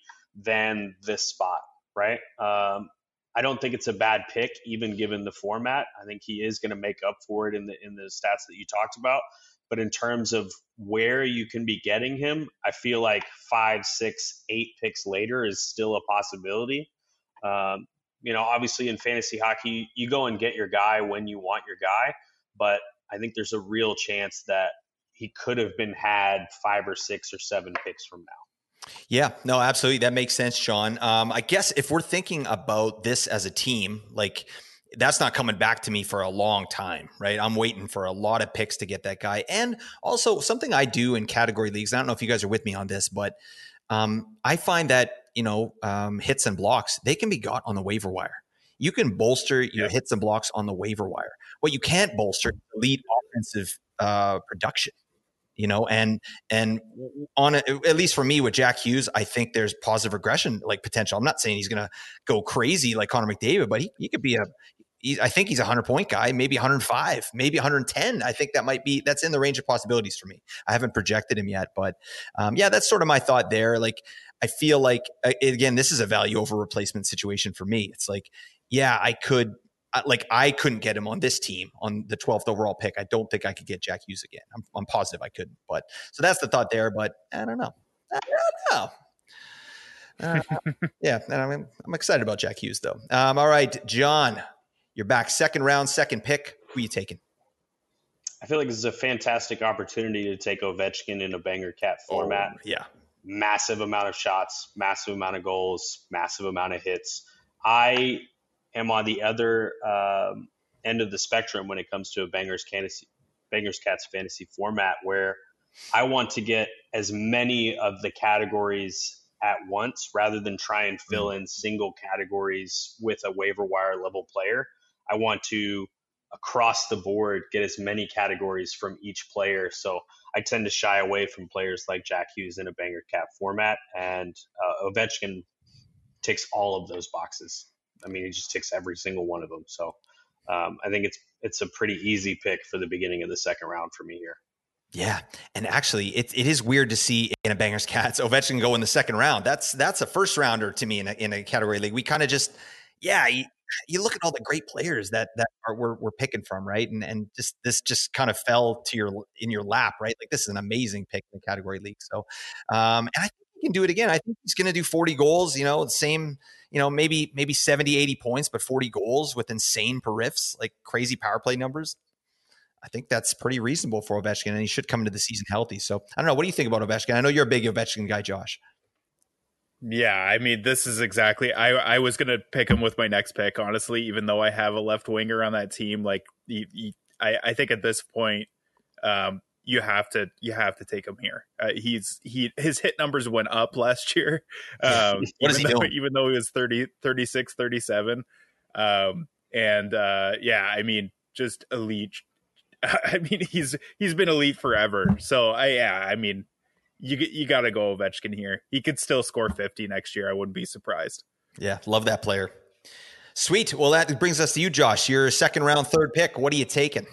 than this spot, right? Um, I don't think it's a bad pick, even given the format. I think he is going to make up for it in the in the stats that you talked about. But in terms of where you can be getting him, I feel like five, six, eight picks later is still a possibility. Um, you know, obviously in fantasy hockey, you go and get your guy when you want your guy, but I think there's a real chance that he could have been had five or six or seven picks from now. Yeah, no, absolutely. That makes sense, Sean. Um, I guess if we're thinking about this as a team, like that's not coming back to me for a long time, right? I'm waiting for a lot of picks to get that guy. And also something I do in category leagues, I don't know if you guys are with me on this, but um, I find that, you know, um, hits and blocks, they can be got on the waiver wire. You can bolster your Yeah. hits and blocks on the waiver wire. What you can't bolster is elite offensive uh, production you know, and and on a, at least for me with Jack Hughes, I think there's positive regression like potential. I'm not saying he's going to go crazy like Connor McDavid, but he, he could be a I think he's a 100 point guy, maybe 105, maybe 110. I think that might be that's in the range of possibilities for me. I haven't projected him yet, but um, yeah, that's sort of my thought there. Like I feel like again, this is a value over replacement situation for me. It's like, yeah, I could like I couldn't get him on this team on the 12th overall pick. I don't think I could get Jack Hughes again. I'm, I'm positive I couldn't, but so that's the thought there. But I don't know. I don't know. Uh, (laughs) yeah, I'm, I'm excited about Jack Hughes though. Um, all right, John, you're back second round, second pick. Who are you taking? I feel like this is a fantastic opportunity to take Ovechkin in a banger cat oh, format. Oh, yeah. Massive amount of shots, massive amount of goals, massive amount of hits. I am on the other um, end of the spectrum when it comes to a bangers fantasy, bangers cats fantasy format, where I want to get as many of the categories at once rather than try and fill mm. in single categories with a waiver wire level player. I want to across the board get as many categories from each player. So I tend to shy away from players like Jack Hughes in a banger cap format, and uh, Ovechkin ticks all of those boxes. I mean, he just ticks every single one of them. So um, I think it's it's a pretty easy pick for the beginning of the second round for me here. Yeah, and actually, it, it is weird to see in a bangers cats Ovechkin go in the second round. That's that's a first rounder to me in a, in a category league. We kind of just, yeah, you look at all the great players that that are we're, we're picking from, right? And and just this just kind of fell to your in your lap, right? Like this is an amazing pick in the category league. So, um, and I think he can do it again. I think he's going to do 40 goals. You know, the same. You know, maybe maybe 70, 80 points, but 40 goals with insane periffs, like crazy power play numbers. I think that's pretty reasonable for Ovechkin, and he should come into the season healthy. So I don't know. What do you think about Ovechkin? I know you're a big Ovechkin guy, Josh. Yeah, I mean, this is exactly. I I was gonna pick him with my next pick, honestly. Even though I have a left winger on that team, like he, he, I I think at this point, um, you have to you have to take him here. Uh, he's he his hit numbers went up last year. (laughs) Um, what is he though, doing? Even though he was 30, 36, 37. Um, and uh, yeah, I mean, just elite. (laughs) I mean, he's he's been elite forever. So I yeah, I mean, you you got to go Ovechkin here. He could still score 50 next year. I wouldn't be surprised. Yeah, love that player. Sweet. Well, that brings us to you, Josh. Your second round, third pick. What are you taking?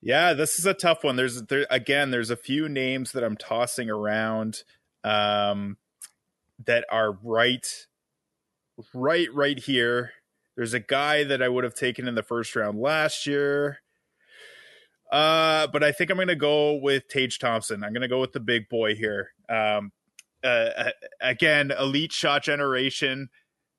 Yeah, this is a tough one. There's there again. There's a few names that I'm tossing around um, that are right, right, right here. There's a guy that I would have taken in the first round last year. Uh, but I think I'm going to go with Tage Thompson. I'm going to go with the big boy here. Um, uh, uh, again, elite shot generation,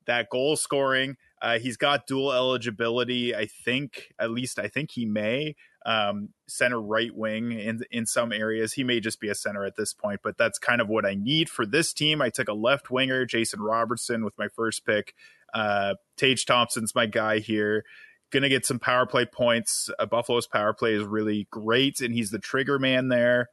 that goal scoring. Uh, he's got dual eligibility. I think, at least, I think he may um, center right wing in in some areas. He may just be a center at this point, but that's kind of what I need for this team. I took a left winger, Jason Robertson, with my first pick. Uh, Tage Thompson's my guy here going to get some power play points. Uh, Buffalo's power play is really great, and he's the trigger man there.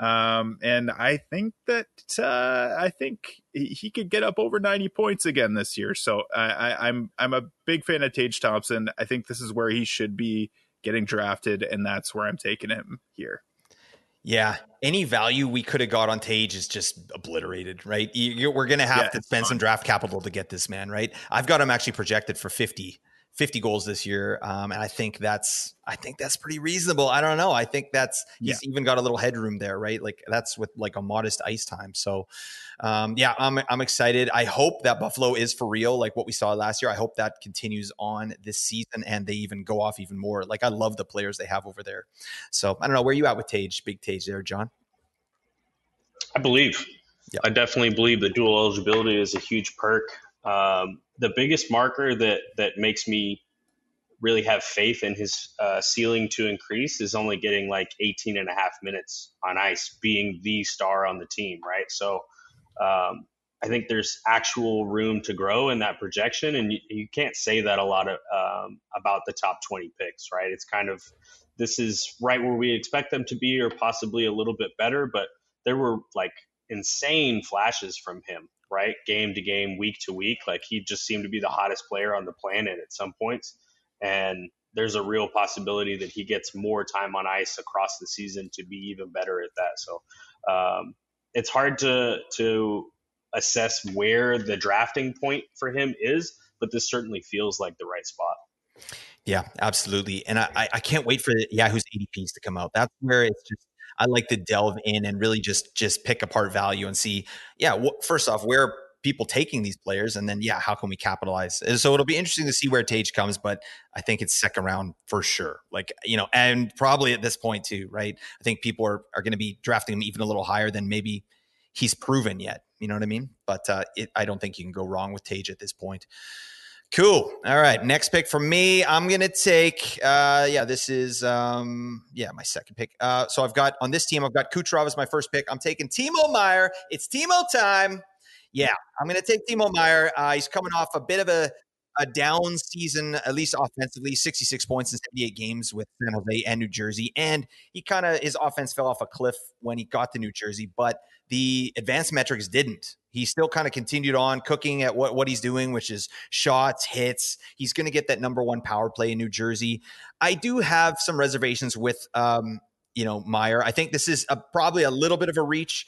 Um, and I think that uh, I think he could get up over 90 points again this year. So I, I'm I'm a big fan of Tage Thompson. I think this is where he should be getting drafted, and that's where I'm taking him here. Yeah, any value we could have got on Tage is just obliterated, right? You, we're going to have yeah, to spend fun. some draft capital to get this man, right? I've got him actually projected for 50 50 goals this year. Um, and I think that's I think that's pretty reasonable. I don't know. I think that's he's yeah. even got a little headroom there, right? Like that's with like a modest ice time. So um, yeah, I'm I'm excited. I hope that Buffalo is for real, like what we saw last year. I hope that continues on this season and they even go off even more. Like I love the players they have over there. So I don't know where you at with Tage, big Tage there, John. I believe. Yep. I definitely believe that dual eligibility is a huge perk. Um, the biggest marker that that makes me really have faith in his uh, ceiling to increase is only getting like 18 and a half minutes on ice, being the star on the team, right? So um, I think there's actual room to grow in that projection, and you, you can't say that a lot of um, about the top 20 picks, right? It's kind of this is right where we expect them to be, or possibly a little bit better, but there were like insane flashes from him right? Game to game, week to week. Like he just seemed to be the hottest player on the planet at some points. And there's a real possibility that he gets more time on ice across the season to be even better at that. So um, it's hard to to assess where the drafting point for him is, but this certainly feels like the right spot. Yeah, absolutely. And I, I can't wait for Yahoo's ADPs to come out. That's where it's just I like to delve in and really just just pick apart value and see, yeah, wh- first off, where people taking these players, and then yeah, how can we capitalize? And so it'll be interesting to see where Tage comes, but I think it's second round for sure. Like you know, and probably at this point too, right? I think people are are going to be drafting him even a little higher than maybe he's proven yet. You know what I mean? But uh, it, I don't think you can go wrong with Tage at this point. Cool. All right. Next pick for me. I'm gonna take. Uh, yeah, this is um, yeah my second pick. Uh, so I've got on this team. I've got Kucherov as my first pick. I'm taking Timo Meier. It's Timo time. Yeah, I'm gonna take Timo Meier. Uh, he's coming off a bit of a a down season, at least offensively, 66 points in 78 games with San Jose and New Jersey. And he kind of, his offense fell off a cliff when he got to New Jersey, but the advanced metrics didn't. He still kind of continued on cooking at what, what he's doing, which is shots, hits. He's going to get that number one power play in New Jersey. I do have some reservations with, um, you know, Meier. I think this is a, probably a little bit of a reach,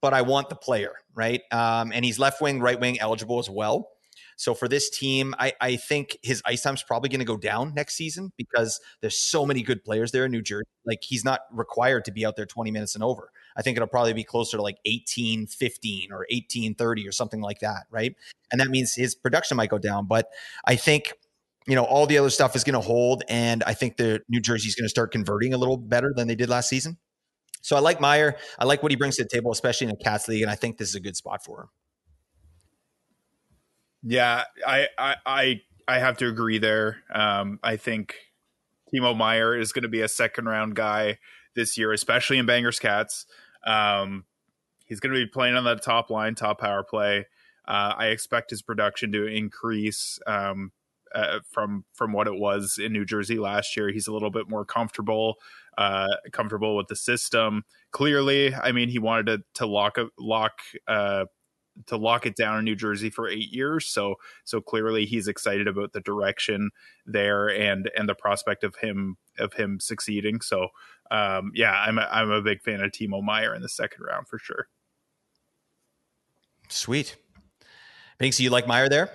but I want the player, right? Um, and he's left wing, right wing eligible as well. So for this team, I, I think his ice time's probably going to go down next season because there's so many good players there in New Jersey. Like he's not required to be out there 20 minutes and over. I think it'll probably be closer to like 18, 15 or 18, 30 or something like that. Right. And that means his production might go down. But I think you know, all the other stuff is going to hold. And I think the New Jersey is going to start converting a little better than they did last season. So I like Meier. I like what he brings to the table, especially in a Cats league. And I think this is a good spot for him. Yeah, I I I, I have to agree there. Um, I think Timo Meier is going to be a second round guy this year, especially in Bangers Cats. Um, he's going to be playing on the top line, top power play. Uh, I expect his production to increase um, uh, from from what it was in New Jersey last year. He's a little bit more comfortable, uh, comfortable with the system. Clearly, I mean, he wanted to to lock lock uh, to lock it down in New Jersey for eight years. So so clearly he's excited about the direction there and and the prospect of him of him succeeding. So um, yeah, I'm a, I'm a big fan of Timo Meier in the second round for sure. Sweet. Binks, you like Meier there?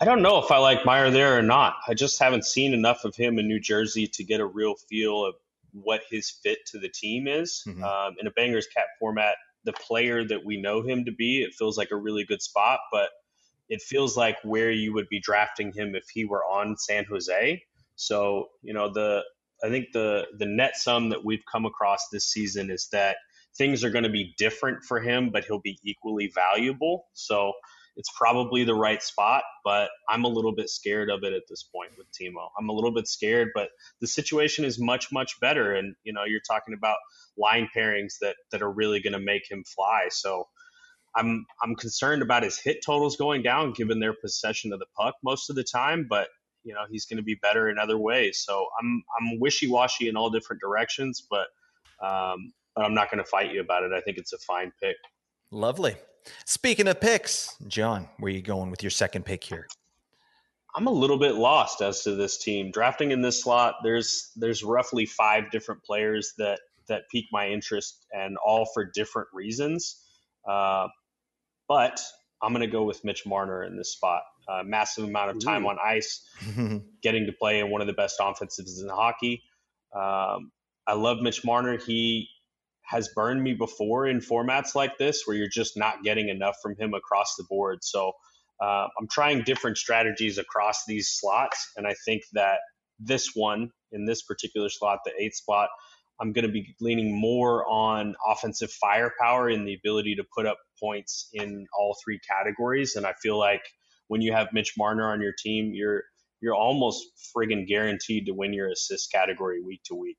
I don't know if I like Meier there or not. I just haven't seen enough of him in New Jersey to get a real feel of what his fit to the team is. Mm-hmm. Um, in a bangers cat format, the player that we know him to be, it feels like a really good spot, but it feels like where you would be drafting him if he were on San Jose. So, you know, the I think the the net sum that we've come across this season is that things are going to be different for him, but he'll be equally valuable. So it's probably the right spot, but I'm a little bit scared of it at this point with Timo. I'm a little bit scared, but the situation is much, much better. And, you know, you're talking about line pairings that, that are really going to make him fly. So I'm, I'm concerned about his hit totals going down given their possession of the puck most of the time, but you know, he's going to be better in other ways. So I'm, I'm wishy-washy in all different directions, but, um, but I'm not going to fight you about it. I think it's a fine pick. Lovely. Speaking of picks, John, where are you going with your second pick here? I'm a little bit lost as to this team. Drafting in this slot, there's there's roughly five different players that that pique my interest, and all for different reasons. Uh, but I'm going to go with Mitch Marner in this spot. Uh, massive amount of time Ooh. on ice, (laughs) getting to play in one of the best offensives in hockey. Um, I love Mitch Marner. He has burned me before in formats like this where you're just not getting enough from him across the board. So uh, I'm trying different strategies across these slots, and I think that this one in this particular slot, the eighth spot, I'm going to be leaning more on offensive firepower and the ability to put up points in all three categories. And I feel like when you have Mitch Marner on your team, you're you're almost friggin' guaranteed to win your assist category week to week.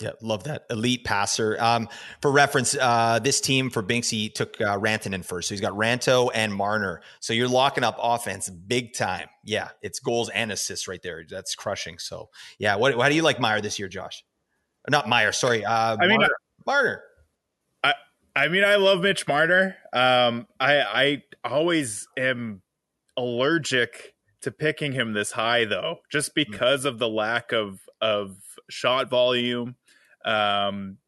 Yeah, love that elite passer. Um, for reference, uh, this team for Binksy took uh, Rantanen first, so he's got Ranto and Marner. So you're locking up offense big time. Yeah, it's goals and assists right there. That's crushing. So yeah, what? How do you like Meier this year, Josh? Not Meier, sorry. Uh, I mean Marner. I I mean I love Mitch Marner. Um, I I always am allergic to picking him this high though, just because of the lack of of shot volume. Um,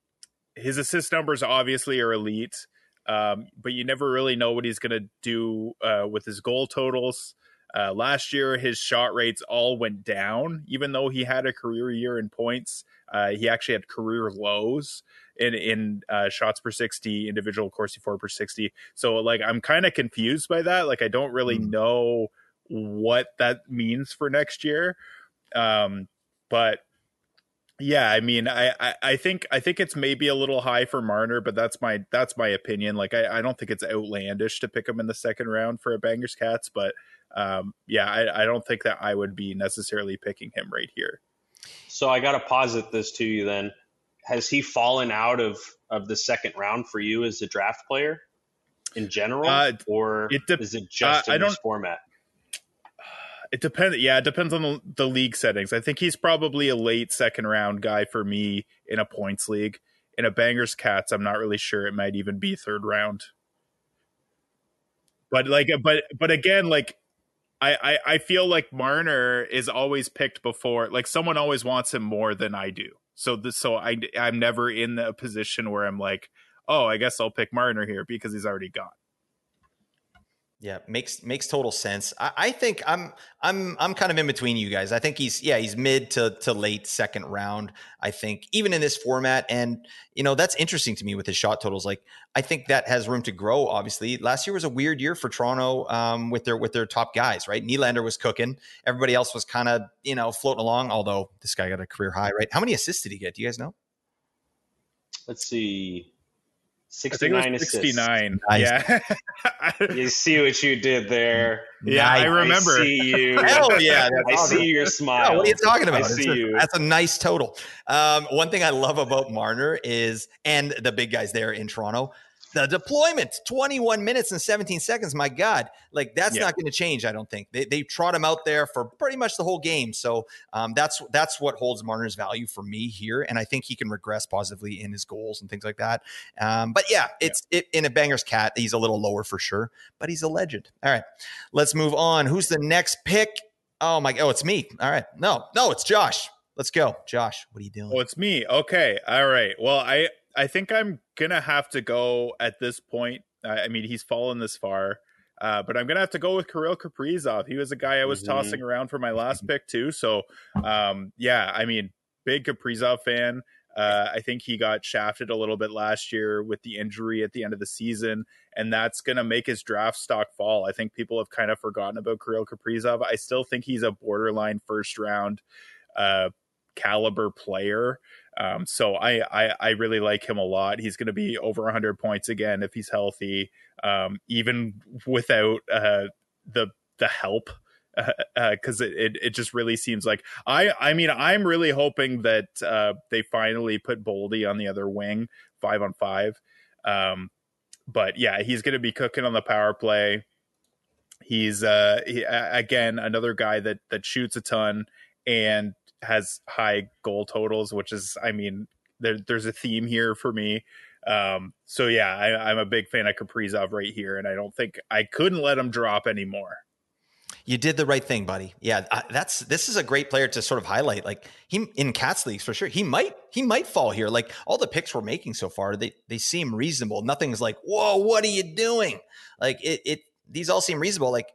his assist numbers obviously are elite, um, but you never really know what he's going to do uh, with his goal totals. Uh, last year, his shot rates all went down, even though he had a career year in points. Uh, he actually had career lows in in uh, shots per sixty, individual Corsi for per sixty. So, like, I'm kind of confused by that. Like, I don't really mm. know what that means for next year. Um, but yeah, I mean, I, I, I think I think it's maybe a little high for Marner, but that's my that's my opinion. Like, I, I don't think it's outlandish to pick him in the second round for a Bangers Cats, but um, yeah, I, I don't think that I would be necessarily picking him right here. So I got to posit this to you then. Has he fallen out of of the second round for you as a draft player in general, uh, or it de- is it just uh, in this format? It depends. Yeah, it depends on the, the, league settings. I think he's probably a late second round guy for me in a points league. In a bangers cats, I'm not really sure. It might even be third round. But like, uh, but but again, like I, I, I feel like Marner is always picked before. Like someone always wants him more than I do. So this, so I I'm never in a position where I'm like, oh, I guess I'll pick Marner here because he's already gone. Yeah, makes makes total sense. I, I, think I'm I'm I'm kind of in between you guys. I think he's yeah he's mid to to late second round. I think even in this format, and you know that's interesting to me with his shot totals. Like I think that has room to grow. Obviously, last year was a weird year for Toronto um, with their with their top guys. Right, Nylander was cooking. Everybody else was kind of you know floating along. Although this guy got a career high. Right, how many assists did he get? Do you guys know? Let's see. 69 69. Nice. Yeah. (laughs) you see what you did there. Yeah, I, I remember. I see you. (laughs) Hell yeah. I awesome. see your smile. what are you talking about? I see a, you. That's a nice total. Um, one thing I love about Marner is, and the big guys there in Toronto, the deployment 21 minutes and 17 seconds my god like that's yeah. not going to change i don't think. They, they trot him out there for pretty much the whole game. So um, that's that's what holds marner's value for me here and i think he can regress positively in his goals and things like that. Um, but yeah it's yeah. It, in a banger's cat he's a little lower for sure but he's a legend. All right let's move on. Who's the next pick? Oh my oh it's me. All right no no it's josh. Let's go josh what are you doing? Oh it's me. Okay all right. Well i I think I'm gonna have to go at this point. I mean, he's fallen this far, uh, but I'm gonna have to go with Kirill Kaprizov. He was a guy I was mm-hmm. tossing around for my last (laughs) pick too. So, um, yeah, I mean, big Kaprizov fan. Uh, I think he got shafted a little bit last year with the injury at the end of the season, and that's going to make his draft stock fall. I think people have kind of forgotten about Kirill Kaprizov. I still think he's a borderline first round uh, caliber player. Um, so I, I, I really like him a lot. He's going to be over 100 points again if he's healthy, um, even without uh, the the help because (laughs) uh, uh, it, it, it just really seems like I I mean I'm really hoping that uh, they finally put Boldy on the other wing five on five. Um, but yeah, he's going to be cooking on the power play. He's uh he, again another guy that that shoots a ton and has high goal totals, which is, I mean, there, there's a theme here for me. Um, so yeah, I, am a big fan of Kaprizov right here, and I don't think I couldn't let him drop anymore. You did the right thing, buddy. Yeah, that's this is a great player to sort of highlight. Like he in cats leagues for sure. He might he might fall here. Like all the picks we're making so far, they they seem reasonable. Nothing's like whoa, what are you doing? Like it it these all seem reasonable. Like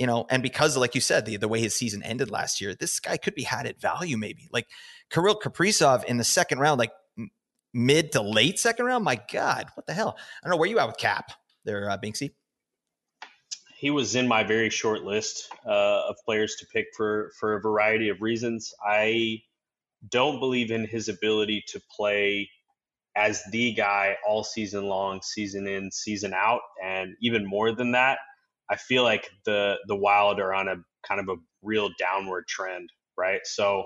you know, and because, like you said, the, the way his season ended last year, this guy could be had at value maybe. Like Kirill Kaprizov in the second round, like mid to late second round. My God, what the hell? I don't know where you at with Cap there, uh, Binksy. He was in my very short list uh, of players to pick for for a variety of reasons. I don't believe in his ability to play as the guy all season long, season in, season out, and even more than that, I feel like the the Wild are on a kind of a real downward trend, right? So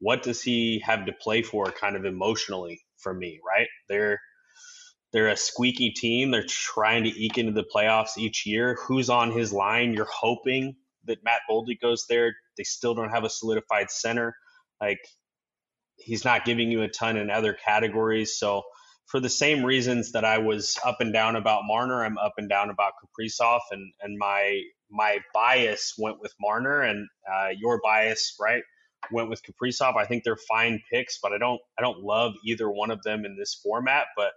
what does he have to play for kind of emotionally for me, right? They're they're a squeaky team. They're trying to eke into the playoffs each year. Who's on his line? You're hoping that Matt Boldy goes there. They still don't have a solidified center. Like he's not giving you a ton in other categories. So for the same reasons that I was up and down about Marner, I'm up and down about Kaprizov, and and my my bias went with Marner, and uh, your bias, right, went with Kaprizov. I think they're fine picks, but I don't I don't love either one of them in this format. But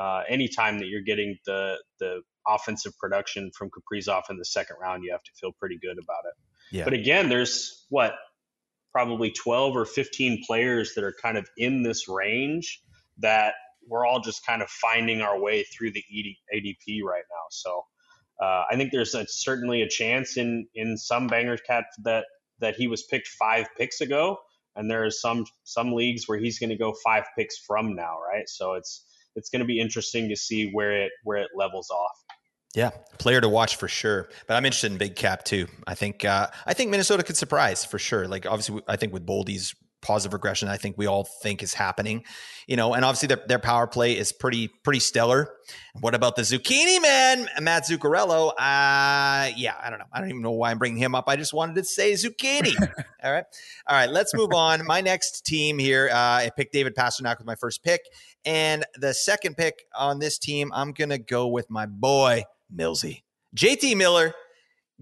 uh, anytime that you're getting the the offensive production from Kaprizov in the second round, you have to feel pretty good about it. Yeah. But again, there's what probably 12 or 15 players that are kind of in this range that we're all just kind of finding our way through the ADP right now. So uh, I think there's a, certainly a chance in in some bangers cat that that he was picked five picks ago, and there are some some leagues where he's going to go five picks from now, right? So it's it's going to be interesting to see where it where it levels off. Yeah, player to watch for sure. But I'm interested in big cap too. I think uh, I think Minnesota could surprise for sure. Like obviously, I think with Boldy's positive regression, I think we all think is happening. You know, and obviously their, their power play is pretty pretty stellar. What about the zucchini man, Matt Zuccarello? Uh, yeah, I don't know. I don't even know why I'm bringing him up. I just wanted to say zucchini. (laughs) all right, all right. Let's move on. My next team here, uh, I picked David Pastrnak with my first pick, and the second pick on this team, I'm gonna go with my boy. Millsy. JT Miller,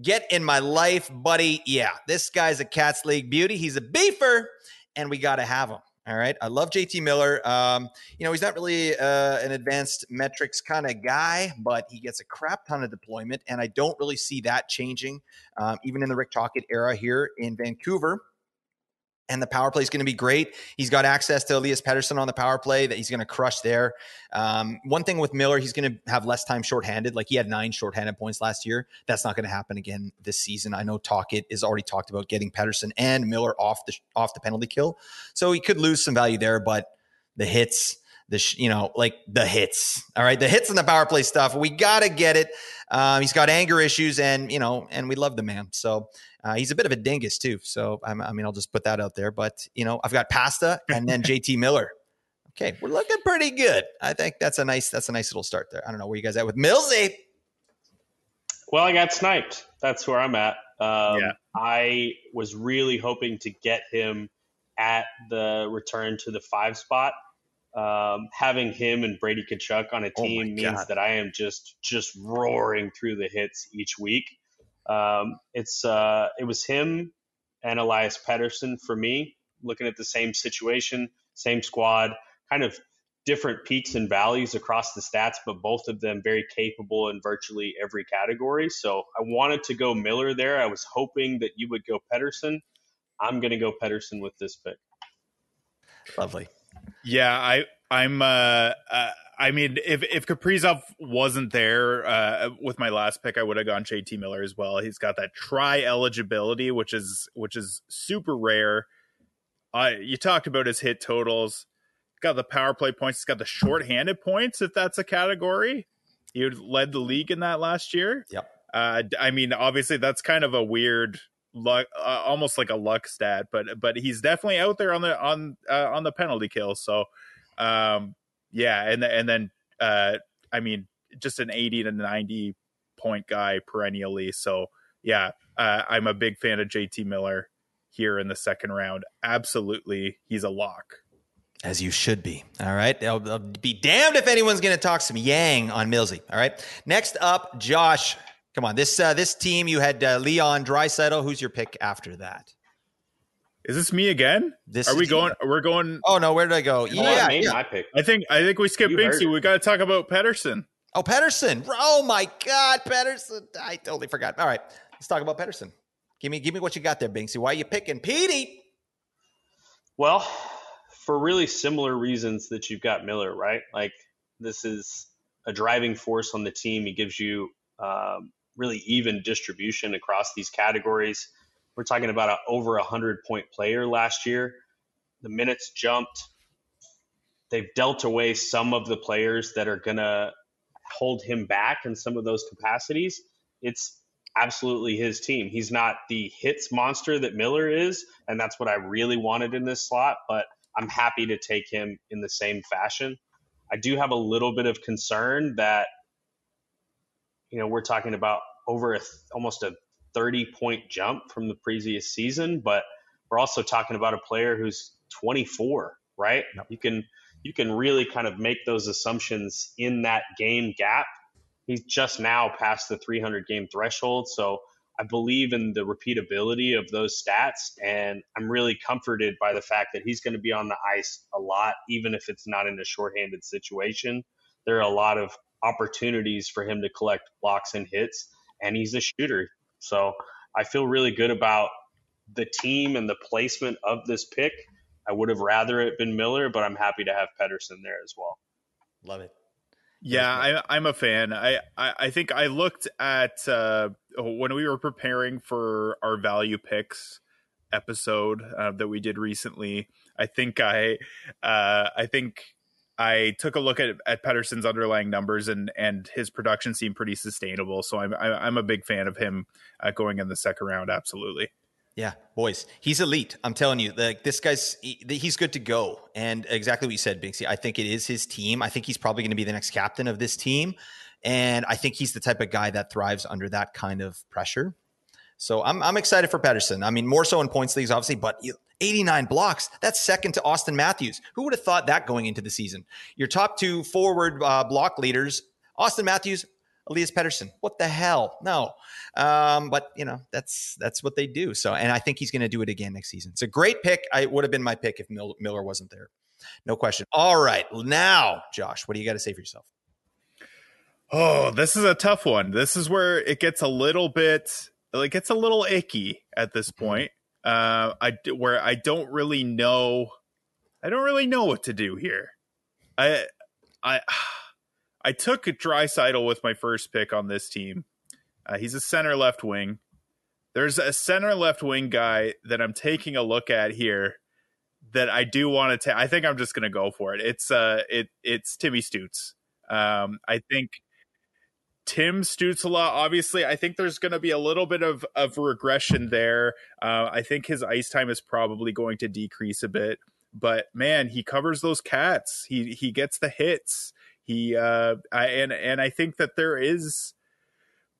get in my life, buddy. Yeah, this guy's a Cats League beauty. He's a beefer, and we got to have him. All right. I love JT Miller. Um, you know, he's not really uh, an advanced metrics kind of guy, but he gets a crap ton of deployment. And I don't really see that changing, um, even in the Rick Tocchet era here in Vancouver and the power play is going to be great. He's got access to Elias Pettersson on the power play that he's going to crush there. Um, one thing with Miller, he's going to have less time shorthanded. Like he had nine shorthanded points last year. That's not going to happen again this season. I know Tocchet is already talked about getting Pettersson and Miller off the off the penalty kill, so he could lose some value there. But the hits, the sh- you know like the hits, all right, the hits and the power play stuff, we got to get it. Um, he's got anger issues, and you know, and we love the man. So uh, he's a bit of a dingus too. So I'm, i mean, I'll just put that out there. But you know, I've got Pasta and then (laughs) JT Miller. Okay, we're looking pretty good. I think that's a nice that's a nice little start there. I don't know where you guys at with Millsy. Well, I got sniped. That's where I'm at. Um, yeah. I was really hoping to get him at the return to the five spot. Um, having him and Brady Tkachuk on a oh team oh means God. that I am just just roaring through the hits each week. Um, it's uh, it was him and Elias Pettersson for me, looking at the same situation, same squad, kind of different peaks and valleys across the stats, but both of them very capable in virtually every category. So I wanted to go Miller there. I was hoping that you would go Pettersson. I'm going to go Pettersson with this pick. Lovely. Yeah, I I'm uh, uh I mean, if if Kaprizov wasn't there uh, with my last pick, I would have gone JT Miller as well. He's got that try eligibility, which is which is super rare. Uh, you talked about his hit totals. Got the power play points. He's got the shorthanded points, if that's a category. He led the league in that last year. Yep. Uh, I mean, obviously, that's kind of a weird luck, uh, almost like a luck stat, but but he's definitely out there on the on uh, on the penalty kill. So, um, yeah, and and then uh, I mean, just an eighty to ninety point guy perennially. So yeah, uh, I'm a big fan of JT Miller here in the second round. Absolutely, he's a lock. As you should be. All right. I'll, I'll be damned if anyone's going to talk some Yang on Millsy. All right. Next up, Josh. Come on. This uh, this team, you had uh, Leon Draisaitl. Who's your pick after that? Is this me again? This are we going? We're going. Oh no, where did I go? yeah, I yeah. my pick. I think I think we skipped Binksy. We got to talk about Pettersson. Oh, Pettersson! Oh my God, Pettersson! I totally forgot. All right, let's talk about Pettersson. Give me, give me what you got there, Binksy. Why are you picking Petey? Well, for really similar reasons that you've got Miller, right? Like this is a driving force on the team. He gives you um, really even distribution across these categories. We're talking about an over a hundred point player last year. The minutes jumped. They've dealt away some of the players that are gonna hold him back in some of those capacities. It's absolutely his team. He's not the hits monster that Miller is, and that's what I really wanted in this slot, but I'm happy to take him in the same fashion. I do have a little bit of concern that you know, we're talking about over a, almost a 30 point jump from the previous season, but we're also talking about a player who's 24, right? Yep. You can you can really kind of make those assumptions in that game gap. He's just now past the 300 game threshold, so I believe in the repeatability of those stats, and I'm really comforted by the fact that he's going to be on the ice a lot, even if it's not in a shorthanded situation. There are a lot of opportunities for him to collect blocks and hits, and he's a shooter. So I feel really good about the team and the placement of this pick. I would have rather it been Miller, but I'm happy to have Pettersson there as well. Love it. Yeah, I, I'm a fan. I, I, I think I looked at uh, when we were preparing for our value picks episode uh, that we did recently. I think I, uh, I think I took a look at at Pettersson's underlying numbers and and his production seemed pretty sustainable. So I'm I'm a big fan of him uh, going in the second round. Absolutely. Yeah, boys, he's elite. I'm telling you, like this guy's he, he's good to go. And exactly what you said, Binksy. I think it is his team. I think he's probably going to be the next captain of this team, and I think he's the type of guy that thrives under that kind of pressure. So I'm I'm excited for Pettersson. I mean, more so in points leagues, obviously, but 89 blocks. That's second to Auston Matthews. Who would have thought that going into the season? Your top two forward uh, block leaders, Auston Matthews, Elias Pettersson. What the hell? No. Um, but you know, that's that's what they do. So and I think he's gonna do it again next season. It's a great pick. I would have been my pick if Miller wasn't there. No question. All right. Now, Josh, what do you got to say for yourself? Oh, this is a tough one. This is where it gets a little bit like it's a little icky at this mm-hmm. point. Uh, I where I don't really know, I don't really know what to do here. I, I, (sighs) I took Draisaitl with my first pick on this team. Uh, he's a center left wing. There's a center left wing guy that I'm taking a look at here that I do want to take. I think I'm just going to go for it. It's uh, it it's Timmy Stützle. Um, I think Tim Stützle, obviously, I think there's going to be a little bit of, of regression there. Uh, I think his ice time is probably going to decrease a bit, but man, he covers those cats. He he gets the hits. He uh, I, and and I think that there is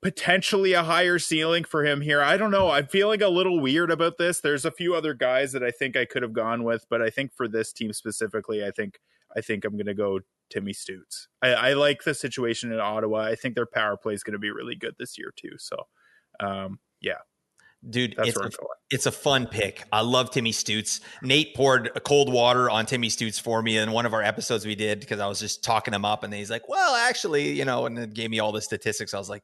potentially a higher ceiling for him here. I don't know. I'm feeling a little weird about this. There's a few other guys that I think I could have gone with, but I think for this team specifically, I think I think I'm going to go Timmy Stützle. I, I, like the situation in Ottawa. I think their power play is going to be really good this year too. So, um, yeah, Dude, it's a, it's a, fun pick. I love Timmy Stützle. Nate poured cold water on Timmy Stützle for me in one of our episodes we did because I was just talking him up, and he's like, "Well, actually, you know," and then gave me all the statistics. I was like,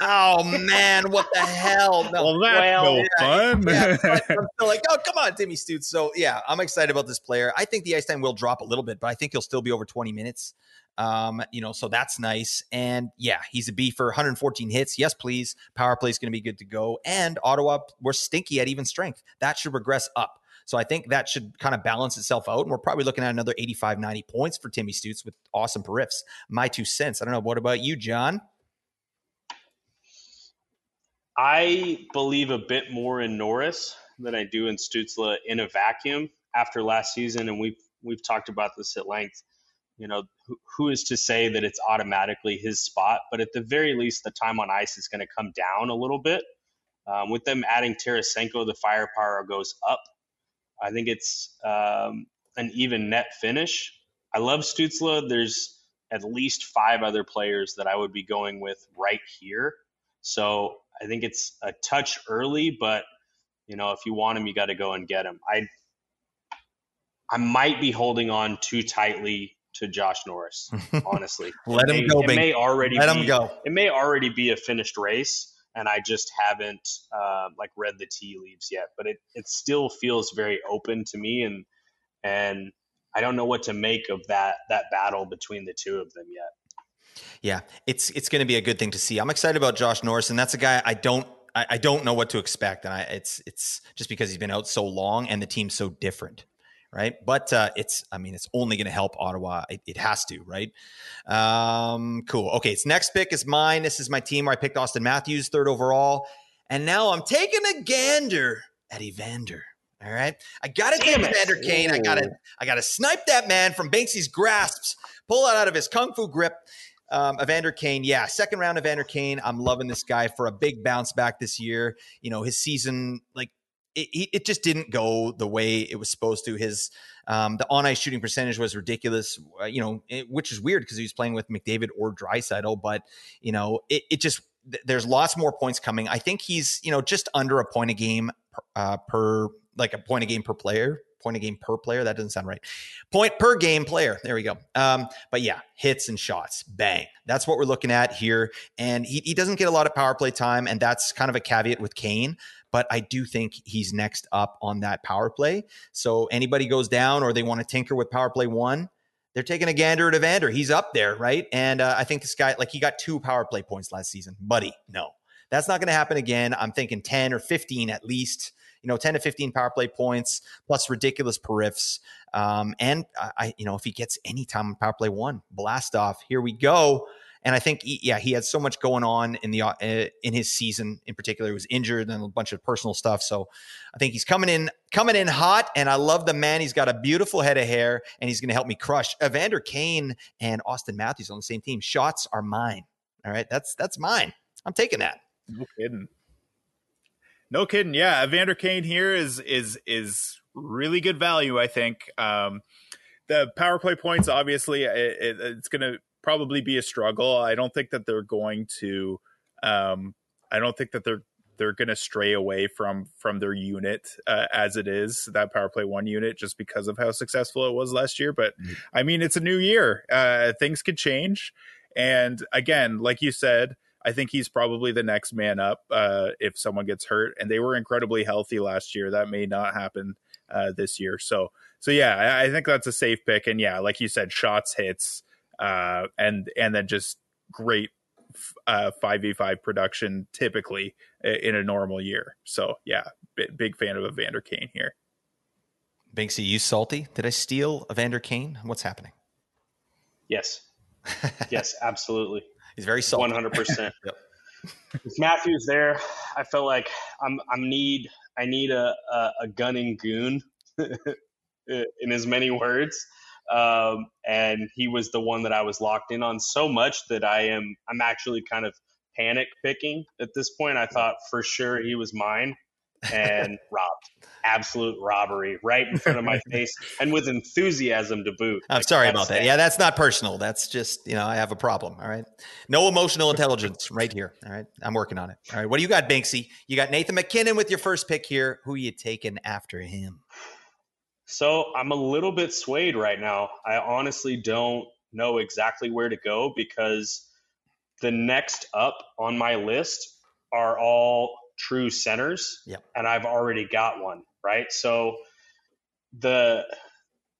"Oh man, what the hell?" No, well, that's well, no yeah, fun. Yeah, (laughs) I'm still like, "Oh, come on, Timmy Stützle." So yeah, I'm excited about this player. I think the ice time will drop a little bit, but I think he'll still be over 20 minutes. Um, you know, so that's nice. And yeah, he's a B for 114 hits. Yes, please. Power play is going to be good to go. And Ottawa we're stinky at even strength. That should regress up. So I think that should kind of balance itself out. And we're probably looking at another 85, 90 points for Timmy Stützle with awesome periffs. My two cents. I don't know. What about you, John? I believe a bit more in Norris than I do in Stützle in a vacuum after last season. And we've, we've talked about this at length you know, who, who is to say that it's automatically his spot? But at the very least, the time on ice is going to come down a little bit. Um, with them adding Tarasenko, the firepower goes up. I think it's um, an even net finish. I love Stützle. There's at least five other players that I would be going with right here. So I think it's a touch early, but you know, if you want him, you got to go and get him. I I might be holding on too tightly to Josh Norris. (laughs) Honestly, let him go. It may already let be, him go. It may already be a finished race, and I just haven't uh, like read the tea leaves yet. But it it still feels very open to me, and and I don't know what to make of that that battle between the two of them yet. Yeah, it's it's going to be a good thing to see. I'm excited about Josh Norris, and that's a guy I don't I, I don't know what to expect, and I, it's it's just because he's been out so long and the team's so different right? But uh, it's, I mean, it's only going to help Ottawa. It, it, has to, right? Um, cool. Okay, it's next pick is mine. This is my team where I picked Auston Matthews, third overall, and now I'm taking a gander at Evander. All right, I got to take Evander Kane. I got to, I got to snipe that man from Binksy's grasps, pull it out of his kung fu grip. Um, Evander Kane, yeah, second round Evander Kane. I'm loving this guy for a big bounce back this year. You know, his season, like it, it just didn't go the way it was supposed to. His um, the on ice shooting percentage was ridiculous, uh, you know, it, which is weird because he was playing with McDavid or Draisaitl. But you know, it, it just there's lots more points coming. I think he's you know just under a point a game uh, per like a point a game per player point a game per player. That doesn't sound right. Point per game player. There we go. Um, but yeah, hits and shots, bang. That's what we're looking at here. And he, he doesn't get a lot of power play time, and that's kind of a caveat with Kane but I do think he's next up on that power play. So anybody goes down or they want to tinker with power play one, they're taking a gander at Evander. He's up there, right? And uh, I think this guy, like he got two power play points last season. Buddy, no, that's not going to happen again. I'm thinking 10 or 15 at least. You know, 10 to 15 power play points plus ridiculous periffs. Um, and I, you know, if he gets any time on power play one, blast off. Here we go. And I think, yeah, he had so much going on in the uh, in his season in particular. He was injured and a bunch of personal stuff. So I think he's coming in coming in hot. And I love the man. He's got a beautiful head of hair, and he's going to help me crush Evander Kane and Auston Matthews on the same team. Shots are mine. All right, that's that's mine. I'm taking that. No kidding. No kidding. Yeah, Evander Kane here is is is really good value. I think. Um, the power play points, obviously, it, it, it's going to probably be a struggle. I don't think that they're going to. Um, I don't think that they're they're going to stray away from from their unit uh, as it is that power play one unit just because of how successful it was last year. But mm-hmm. I mean, it's a new year. Uh, things could change, and again, like you said. I think he's probably the next man up uh, if someone gets hurt, and they were incredibly healthy last year. That may not happen uh, this year. So, so yeah, I, I, think that's a safe pick. And yeah, like you said, shots, hits, uh, and and then just great uh, five v five production typically in a normal year. So yeah, big fan of Evander Kane here. Binksy, you salty? Did I steal Evander Kane? What's happening? Yes, yes, absolutely. He's very salty. One hundred percent. (laughs) If Matthews there, I felt like I'm I'm need I need a a, a gunning goon (laughs) in as many words um, and he was the one that I was locked in on so much that I am I'm actually kind of panic picking at this point. I thought for sure he was mine and (laughs) robbed. Absolute robbery right in front of my (laughs) face and with enthusiasm to boot. I'm like, sorry about that. Yeah, that's not personal. That's just, you know, I have a problem. All right. No emotional intelligence right here. All right. I'm working on it. All right. What do you got, Binksy? You got Nathan MacKinnon with your first pick here. Who you taking after him? So I'm a little bit swayed right now. I honestly don't know exactly where to go because the next up on my list are all true centers. Yep. And I've already got one, right? So the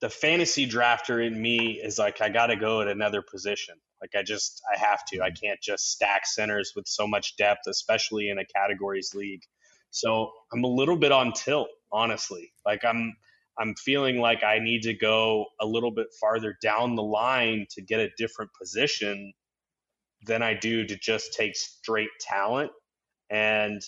the fantasy drafter in me is like I got to go at another position. Like I just I have to. I mm-hmm. can't just stack centers with so much depth, especially in a categories league. So I'm a little bit on tilt, honestly. Like I'm I'm feeling like I need to go a little bit farther down the line to get a different position than I do to just take straight talent. And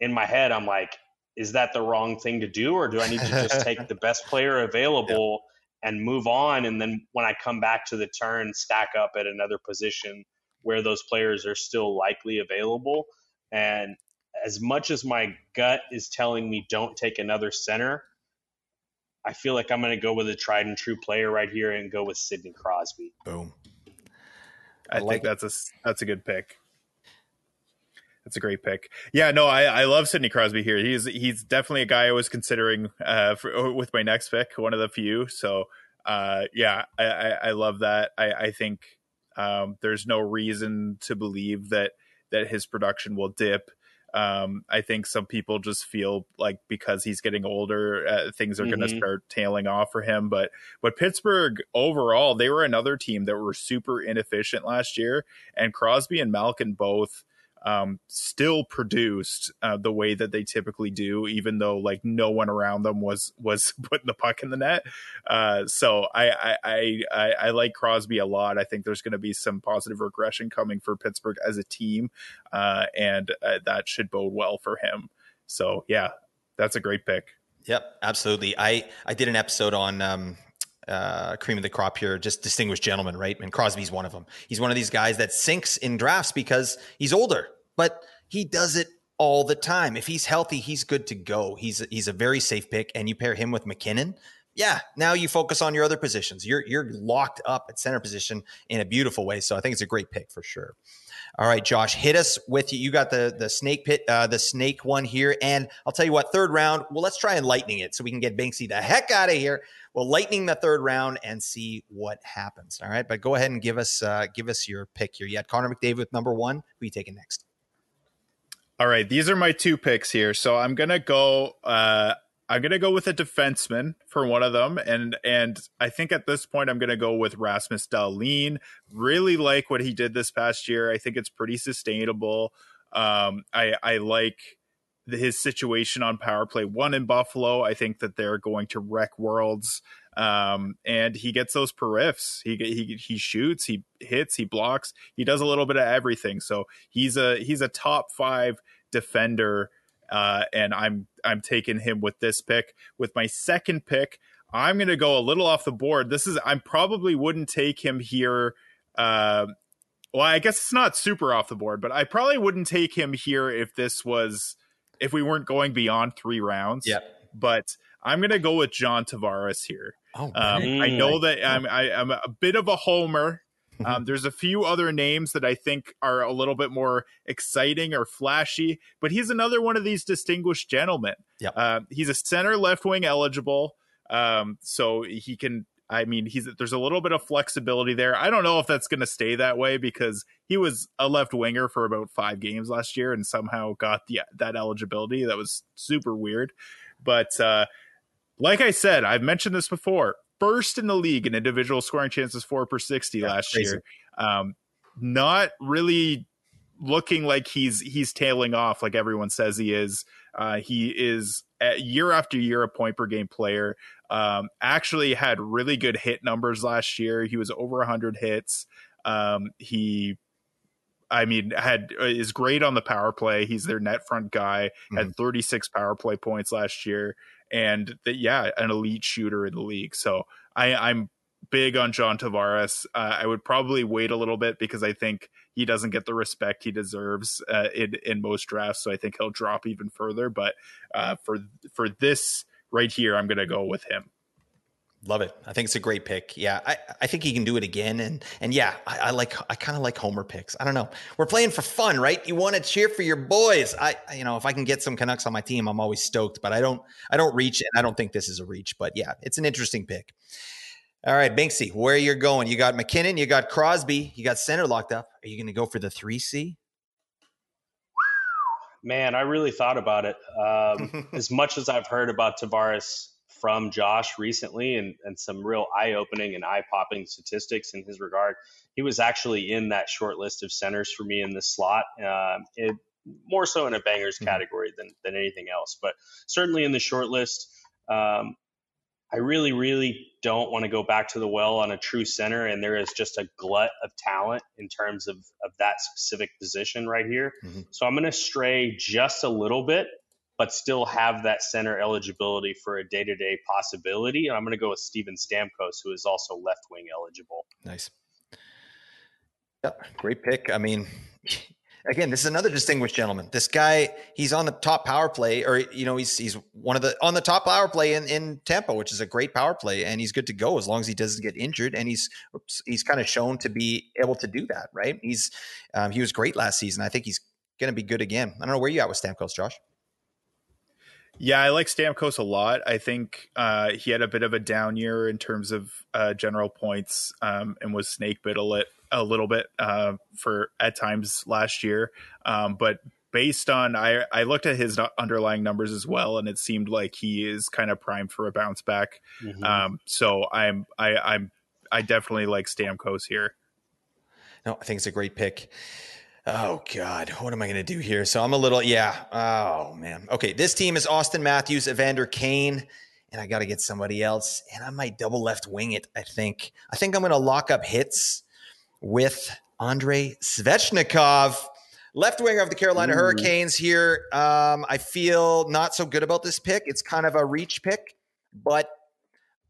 in my head, I'm like, is that the wrong thing to do? Or do I need to just take (laughs) the best player available yeah. and move on? And then when I come back to the turn, stack up at another position where those players are still likely available. And as much as my gut is telling me don't take another center, I feel like I'm going to go with a tried and true player right here and go with Sidney Crosby. Boom. I, I like think it. that's a that's a good pick. That's a great pick. Yeah, no, I, I love Sidney Crosby here. He's he's definitely a guy I was considering uh, for, with my next pick, one of the few. So uh, yeah, I, I, I, love that. I, I think um, there's no reason to believe that that his production will dip. Um, I think some people just feel like because he's getting older, uh, things are mm-hmm. going to start tailing off for him. But but Pittsburgh overall, they were another team that were super inefficient last year, and Crosby and Malkin both um, still produced uh, the way that they typically do, even though like no one around them was was (laughs) putting the puck in the net. Uh, so I, I I I like Crosby a lot. I think there's going to be some positive regression coming for Pittsburgh as a team, uh, and uh, that should bode well for him. So yeah, that's a great pick. Yep, absolutely. I I did an episode on um, uh, cream of the crop here, just distinguished gentlemen, right? And Crosby's one of them. He's one of these guys that sinks in drafts because he's older, but he does it all the time. If he's healthy, he's good to go. He's he's a very safe pick, and you pair him with MacKinnon. Yeah, now you focus on your other positions. You're you're locked up at center position in a beautiful way. So I think it's a great pick for sure. All right, Josh, hit us with you. You got the the snake pit, uh, the snake one here, and I'll tell you what. Third round. Well, let's try and lightning it so we can get Binksy the heck out of here. We'll lightning the third round and see what happens. All right, but go ahead and give us uh, give us your pick here. You had Connor McDavid with number one. Who you taking next? All right, these are my two picks here. So I'm gonna go. Uh, I'm gonna go with a defenseman for one of them, and and I think at this point I'm gonna go with Rasmus Dahlin. Really like what he did this past year. I think it's pretty sustainable. Um, I I like the, his situation on power play one in Buffalo. I think that they're going to wreck worlds. Um, and he gets those periffs. He he he shoots, he hits, he blocks, he does a little bit of everything. So he's a he's a top five defender, uh, and I'm I'm taking him with this pick. With my second pick, I'm going to go a little off the board. This is I probably wouldn't take him here. Uh, well, I guess it's not super off the board, but I probably wouldn't take him here if this was if we weren't going beyond three rounds. Yeah. But I'm going to go with John Tavares here. Oh, Um, I know that I'm, I, I'm a bit of a homer. Um, there's a few other names that I think are a little bit more exciting or flashy, but he's another one of these distinguished gentlemen. Yep. Uh, he's a center left wing eligible, um, so he can. I mean, he's there's a little bit of flexibility there. I don't know if that's going to stay that way because he was a left winger for about five games last year and somehow got the that eligibility. That was super weird, but. Uh, like I said, I've mentioned this before. First in the league in individual scoring chances four per sixty Yeah, last crazy. year. Um, not really looking like he's he's tailing off like everyone says he is. Uh, he is year after year a point per game player. Um, actually had really good hit numbers last year. He was over hundred hits. Um, he I mean, had uh, is great on the power play. He's their net front guy. Had 36 power play points last year, and the, yeah, an elite shooter in the league. So I, I'm big on John Tavares. Uh, I would probably wait a little bit because I think he doesn't get the respect he deserves uh, in in most drafts. So I think he'll drop even further. But uh, for for this right here, I'm going to go with him. Love it. I think it's a great pick. Yeah, I, I think he can do it again. And and yeah, I, I like I kind of like Homer picks. I don't know. We're playing for fun, right? You want to cheer for your boys. I you know if I can get some Canucks on my team, I'm always stoked. But I don't I don't reach, and I don't think this is a reach. But yeah, it's an interesting pick. All right, Binksy, where you're going? You got MacKinnon, you got Crosby, you got center locked up. Are you going to go for the three C? Man, I really thought about it. Um, (laughs) as much as I've heard about Tavares from Josh recently and, and some real eye opening and eye popping statistics in his regard, he was actually in that short list of centers for me in this slot. Um, it, more so in a bangers Mhm. category than, than anything else, but certainly in the short list. Um, I really, really don't want to go back to the well on a true center, and there is just a glut of talent in terms of, of that specific position right here. Mhm. So I'm going to stray just a little bit, but still have that center eligibility for a day to day possibility. And I'm going to go with Steven Stamkos, who is also left wing eligible. Nice. Yep, great pick. I mean, (laughs) again, this is another distinguished gentleman. This guy, he's on the top power play, or you know, he's he's one of the on the top power play in in Tampa, which is a great power play, and he's good to go as long as he doesn't get injured. And he's oops, he's kind of shown to be able to do that, right? He's um, he was great last season. I think he's going to be good again. I don't know where you at with Stamkos, Josh. Yeah, I like Stamkos a lot. I think uh, he had a bit of a down year in terms of uh, general points um, and was snake bit a, lit, a little bit uh, for at times last year. Um, but based on I, I looked at his underlying numbers as well, and it seemed like he is kind of primed for a bounce back. Mhm. Um, so I'm I, I'm I definitely like Stamkos here. No, I think it's a great pick. Oh God, what am I going to do here? So I'm a little, yeah. Oh man. Okay, this team is Auston Matthews, Evander Kane, and I got to get somebody else, and I might double left wing it. I think. I think I'm going to lock up hits with Andre Svechnikov, left winger of the Carolina Ooh. Hurricanes. Here, um, I feel not so good about this pick. It's kind of a reach pick, but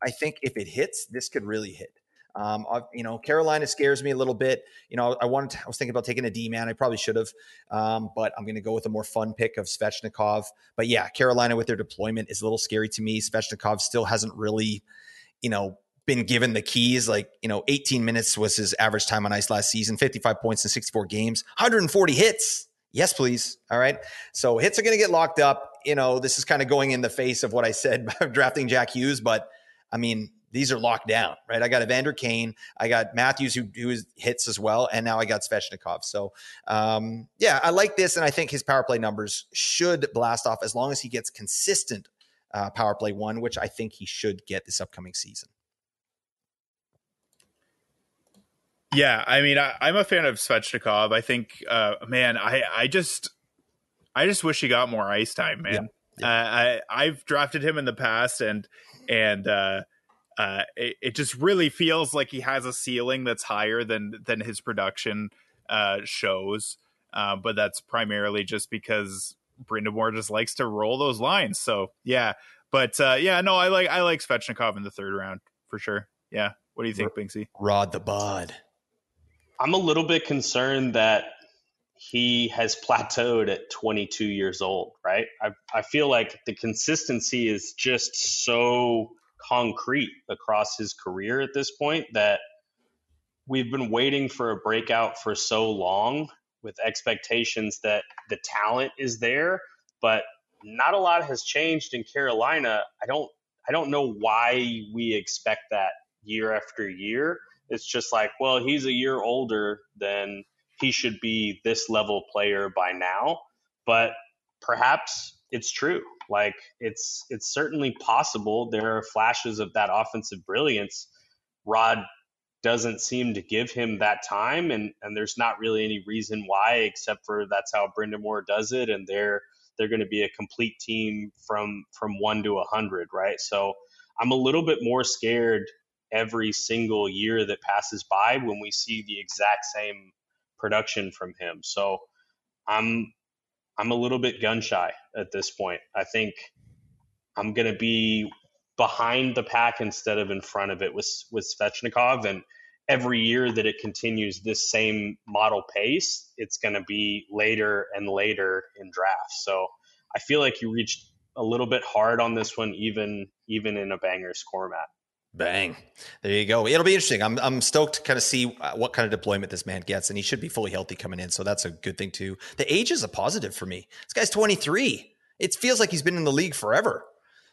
I think if it hits, this could really hit. Um, you know, Carolina scares me a little bit. You know, I wanted, to, I was thinking about taking a D man. I probably should have, um, but I'm going to go with a more fun pick of Svechnikov. But yeah, Carolina with their deployment is a little scary to me. Svechnikov still hasn't really, you know, been given the keys. Like, you know, 18 minutes was his average time on ice last season, 55 points in 64 games, 140 hits. Yes, please. All right. So hits are going to get locked up. You know, this is kind of going in the face of what I said (laughs) about drafting Jack Hughes, but I mean, these are locked down, right? I got Evander Kane, I got Matthews who who hits as well, and now I got Svechnikov. So, um, yeah, I like this, and I think his power play numbers should blast off as long as he gets consistent uh, power play one, which I think he should get this upcoming season. Yeah, I mean, I, am a fan of Svechnikov. I think, uh, man, I I just I just wish he got more ice time, man. Yeah. Yeah. Uh, I I've drafted him in the past, and and uh, it, it, just really feels like he has a ceiling that's higher than than his production uh, shows. Uh, but that's primarily just because Brind'Amour just likes to roll those lines. So yeah, but uh, yeah, no, I like I like Svechnikov in the third round for sure. Yeah, what do you think, Binksy? Rod the Bod. I'm a little bit concerned that he has plateaued at 22 years old, right? I, I feel like the consistency is just so concrete across his career at this point that we've been waiting for a breakout for so long with expectations that the talent is there, but not a lot has changed in Carolina. I don't I don't know why we expect that year after year. It's just like, well, he's a year older than he should be this level player by now. But perhaps it's true. Like it's it's certainly possible. There are flashes of that offensive brilliance. Rod doesn't seem to give him that time, and and there's not really any reason why, except for that's how Brind'Amour does it, and they're they're going to be a complete team from from one to a hundred, right? So I'm a little bit more scared every single year that passes by when we see the exact same production from him. So I'm I'm a little bit gun shy at this point. I think I'm going to be behind the pack instead of in front of it with with Svechnikov and every year that it continues this same model pace, it's going to be later and later in drafts. So I feel like you reached a little bit hard on this one, even even in a bangers format. Bang. There you go. It'll be interesting. I'm, I'm stoked to kind of see uh, what kind of deployment this man gets, and he should be fully healthy coming in. So that's a good thing, too. The age is a positive for me. This guy's 23. It feels like he's been in the league forever.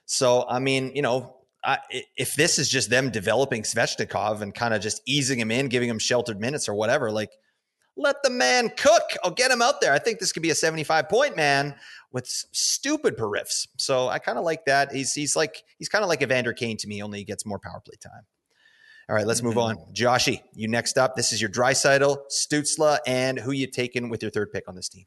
So, I mean, you know, I, if this is just them developing Svechnikov and kind of just easing him in, giving him sheltered minutes or whatever, like let the man cook. I'll get him out there. I think this could be a 75 point man with stupid periffs. So I kind of like that. He's he's like he's kind of like Evander Kane to me, only he gets more power play time. All right, let's move mm-hmm. on. Joshy, you next up. This is your Draisaitl, Stützle, and who you taking with your third pick on this team?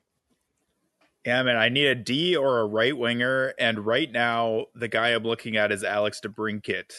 Yeah, man, I need a D or a right winger, and right now the guy I'm looking at is Alex DeBrincat.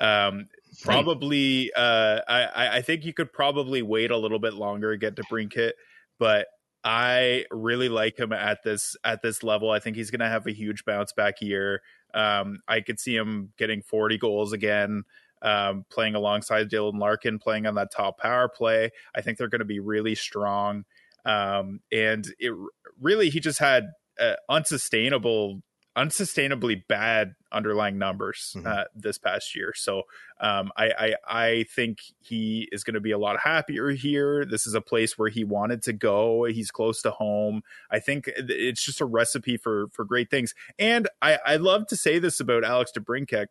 Um, probably, uh, I I think you could probably wait a little bit longer to get DeBrincat, but I really like him at this at this level. I think he's going to have a huge bounce back year. Um, I could see him getting 40 goals again, um, playing alongside Dylan Larkin, playing on that top power play. I think they're going to be really strong. Um, and it really, he just had uh, unsustainable unsustainably bad underlying numbers mm-hmm. uh, this past year. So um, I, I, I think he is going to be a lot happier here. This is a place where he wanted to go. He's close to home. I think it's just a recipe for for great things. And I, I love to say this about Alex DeBrincat.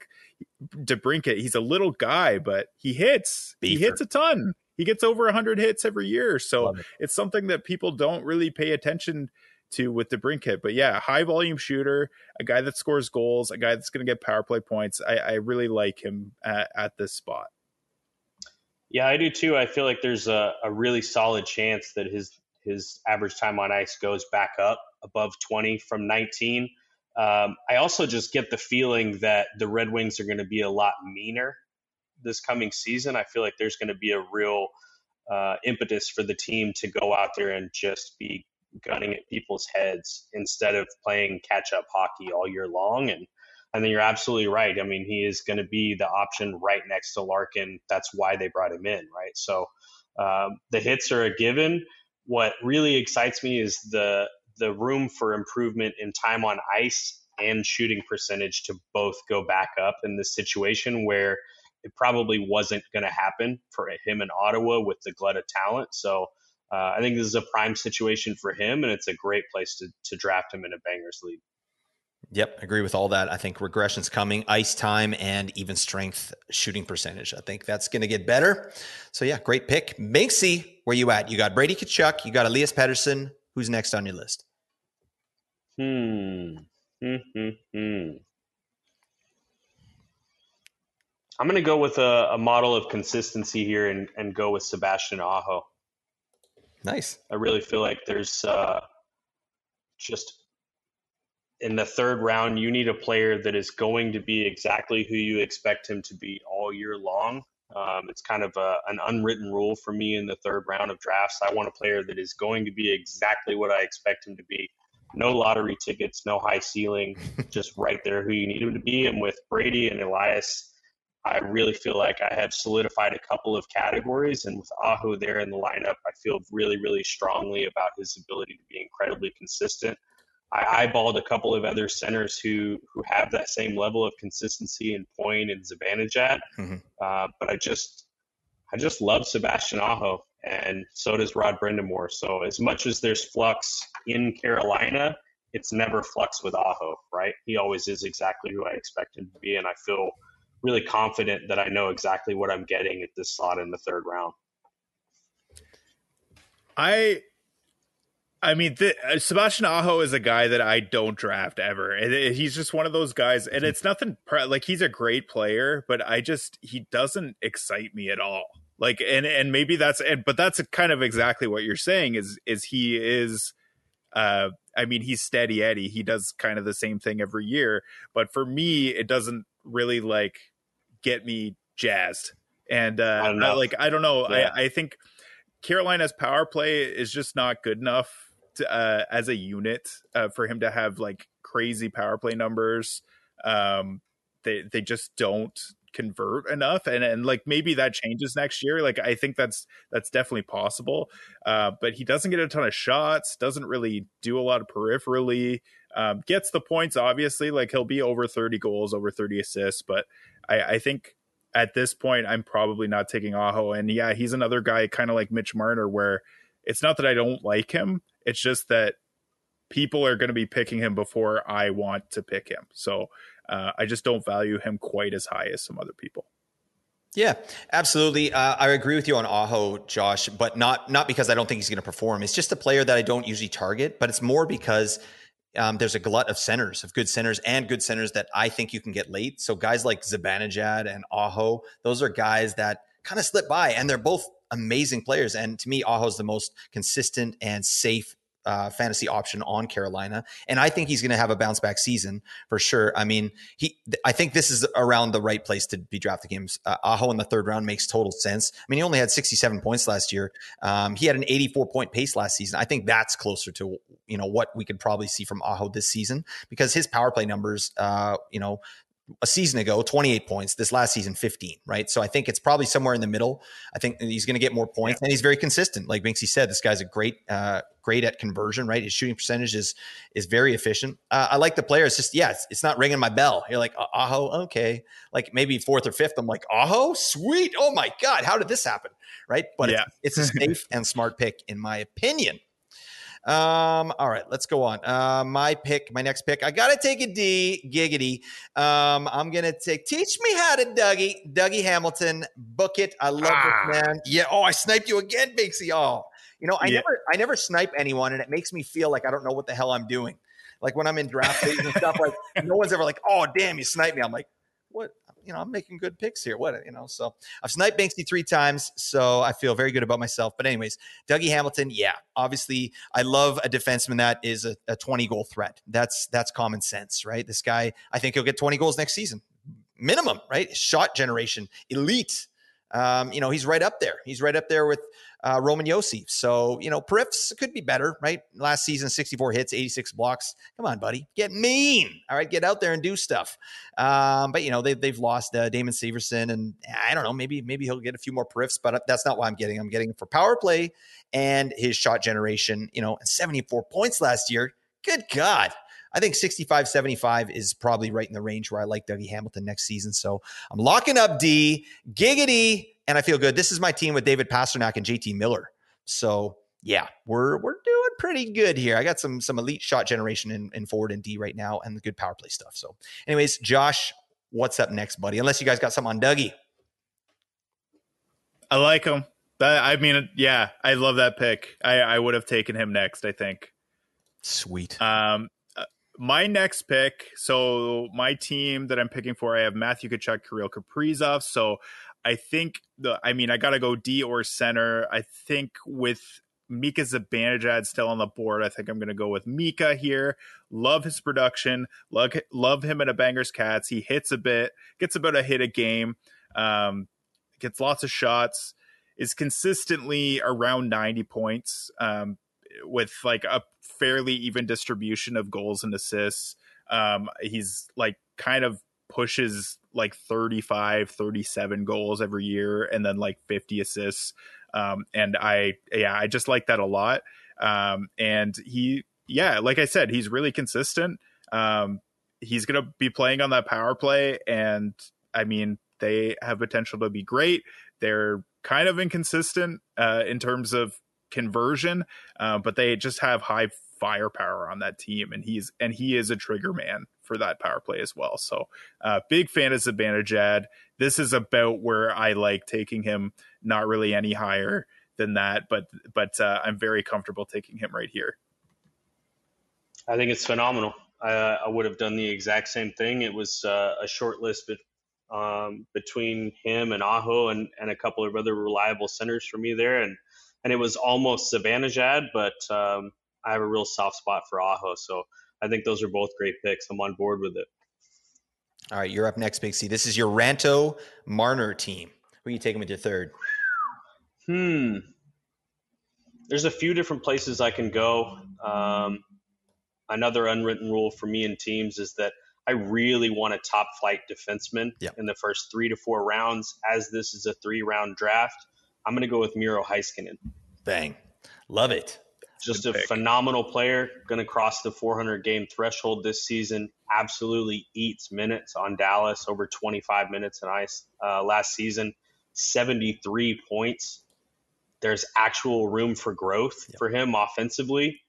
DeBrincat, he's a little guy, but he hits. Beaver. He hits a ton. He gets over 100 hits every year. So it. it's something that people don't really pay attention to with DeBrincat. But yeah, high volume shooter, a guy that scores goals, a guy that's going to get power play points. I, I really like him at, at, this spot. Yeah, I do too. I feel like there's a, a really solid chance that his his average time on ice goes back up above 20 from 19. Um, I also just get the feeling that the Red Wings are going to be a lot meaner this coming season. I feel like there's going to be a real uh, impetus for the team to go out there and just be gunning at people's heads instead of playing catch up hockey all year long. And And then you're absolutely right. I mean, he is going to be the option right next to Larkin. That's why they brought him in, right? So um, the hits are a given. What really excites me is the the room for improvement in time on ice and shooting percentage to both go back up in this situation where it probably wasn't going to happen for him in Ottawa with the glut of talent. So uh, I think this is a prime situation for him, and it's a great place to, to draft him in a bangers league. Yep, agree with all that. I think regression's coming, ice time, and even strength shooting percentage. I think that's going to get better. So yeah, great pick, Binksy. Where you at? You got Brady Tkachuk. You got Elias Pettersson. Who's next on your list? Hmm. Hmm. Hmm. hmm. I'm going to go with a, a, model of consistency here and, and go with Sebastian Aho. Nice. I really feel like there's uh, just in the third round, you need a player that is going to be exactly who you expect him to be all year long. Um, it's kind of a, an unwritten rule for me in the third round of drafts. I want a player that is going to be exactly what I expect him to be. No lottery tickets, no high ceiling, (laughs) just right there who you need him to be. And with Brady and Elias, I really feel like I have solidified a couple of categories. And with Aho there in the lineup, I feel really, really strongly about his ability to be incredibly consistent. I eyeballed a couple of other centers who who have that same level of consistency and Point and Zibanejad, mm-hmm. uh, but I just I just love Sebastian Aho, and so does Rod Brind'Amour. So as much as there's flux in Carolina, it's never flux with Aho, right? He always is exactly who I expect him to be, and I feel really confident that I know exactly what I'm getting at this slot in the third round. I I mean, the, uh, Sebastian Aho is a guy that I don't draft ever. And he's just one of those guys, and it's nothing like he's a great player, but I just he doesn't excite me at all. Like, and and maybe that's and but that's kind of exactly what you're saying is is he is. Uh, I mean, he's steady Eddie. He does kind of the same thing every year, but for me, it doesn't really like get me jazzed. And uh, I, like I don't know. Yeah. I, I think Carolina's power play is just not good enough to, uh, as a unit uh, for him to have like crazy power play numbers. Um, they they just don't convert enough and and like maybe that changes next year like i think that's that's definitely possible uh, but he doesn't get a ton of shots doesn't really do a lot of peripherally um, gets the points obviously like he'll be over 30 goals over 30 assists but i i think at this point i'm probably not taking aho and yeah he's another guy kind of like mitch marner where it's not that i don't like him it's just that people are going to be picking him before I want to pick him. So uh, I just don't value him quite as high as some other people. Yeah, absolutely. Uh, I agree with you on Aho, Josh, but not not because I don't think he's going to perform. It's just a player that I don't usually target, but it's more because um, there's a glut of centers, of good centers and good centers that I think you can get late. So guys like Zibanejad and Aho, those are guys that kind of slip by, and they're both amazing players. And to me, Aho's the most consistent and safe uh, fantasy option on Carolina, and I think he's going to have a bounce back season for sure. I mean, he, I think this is around the right place to be drafted games. Uh, Aho in the third round makes total sense. I mean, he only had 67 points last year. Um, he had an 84 point pace last season. I think that's closer to you know what we could probably see from Aho this season because his power play numbers, uh, you know, a season ago 28 points this last season 15 right? So i think it's probably somewhere in the middle. I think he's going to get more points yeah. and he's very consistent. Like Binksy said this guy's a great uh, great at conversion right? His shooting percentage is is very efficient. Uh, i like the player. It's just yeah it's, it's not ringing my bell. You're like aho okay. Like maybe fourth or fifth i'm like aho? Sweet. Oh my god. How did this happen? Right? But yeah. it's, it's a (laughs) safe and smart pick in my opinion um, all right, let's go on. Uh, my pick, my next pick, I gotta take a D, giggity. Um, I'm gonna take teach me how to Dougie, Dougie Hamilton, book it. I love ah. this man. Yeah. Oh, I sniped you again, Binksy. Oh, you know, I yeah. never, I never snipe anyone, and it makes me feel like I don't know what the hell I'm doing. Like when I'm in draft leagues and stuff, like no one's ever like, "Oh, damn, you sniped me." I'm like, "What? You know, I'm making good picks here. What, you know, so I've sniped Binksy three times, so I feel very good about myself. But anyways, Dougie Hamilton, yeah, obviously I love a defenseman that is a, a 20 goal threat. That's that's common sense, right? This guy, I think he'll get 20 goals next season, minimum, right? Shot generation, elite. Um, you know, he's right up there. He's right up there with uh, Roman Josi. So, you know, Periffs could be better, right? Last season, 64 hits, 86 blocks. Come on, buddy. Get mean. All right. Get out there and do stuff. Um, but, you know, they, they've lost uh, Damon Severson. And I don't know, maybe, maybe he'll get a few more Periffs, but that's not why I'm getting. I'm getting him for power play and his shot generation, you know, 74 points last year. Good God. I think 65 75 is probably right in the range where I like Dougie Hamilton next season. So I'm locking up D, giggity, and I feel good. This is my team with David Pastrnak and JT Miller. So yeah, we're we're doing pretty good here. I got some some elite shot generation in, in forward and D right now and the good power play stuff. So, anyways, Josh, what's up next, buddy? Unless you guys got something on Dougie. I like him. I mean, yeah, I love that pick. I, I would have taken him next. I think. Sweet. Um, my next pick. So my team that I'm picking for, I have Matthew Tkachuk, Kirill Kaprizov. So I think the. I mean, I got to go D or center. I think with Mika Zibanejad still on the board. I think I'm going to go with Mika here. Love his production. Love, love him in a Bangers Cats. He hits a bit, gets about a hit a game, um, gets lots of shots, is consistently around 90 points. Um, with like a fairly even distribution of goals and assists. Um, he's like kind of pushes like 35, 37 goals every year and then like 50 assists. Um, and I, yeah, I just like that a lot. Um, and he, yeah, like I said, he's really consistent. Um, he's going to be playing on that power play. And I mean, they have potential to be great. They're kind of inconsistent uh, in terms of conversion, uh, but they just have high firepower on that team, and he's and he is a trigger man for that power play as well. So, uh, big fan of Zibanejad. This is about where I like taking him, not really any higher than that, but but uh, I'm very comfortable taking him right here. I think it's phenomenal. I, I would have done the exact same thing. It was uh, a short list, but um, between him and Aho and, and a couple of other reliable centers for me there, and and it was almost Zibanejad, but um, I have a real soft spot for Aho. So I think those are both great picks. I'm on board with it. All right, you're up next, Big C. This is your Ranto Marner team. Who are you taking with your third? Hmm. There's a few different places I can go. Um, another unwritten rule for me in teams is that I really want a top flight defenseman yep. in the first three to four rounds, as this is a three round draft. I'm going to go with Miro Heiskanen. Bang. Love it. Just Good a pick. phenomenal player. Going to cross the 400 game threshold this season. Absolutely eats minutes on Dallas, over 25 minutes in ice uh, last season. 73 points. There's actual room for growth yep. for him offensively.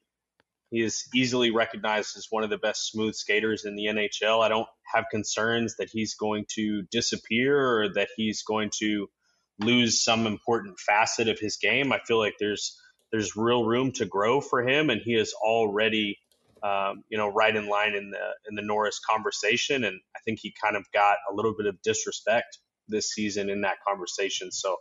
He is easily recognized as one of the best smooth skaters in the NHL. I don't have concerns that he's going to disappear or that he's going to lose some important facet of his game. I feel like there's there's real room to grow for him, and he is already um, you know right in line in the in the Norris conversation. And I think he kind of got a little bit of disrespect this season in that conversation. So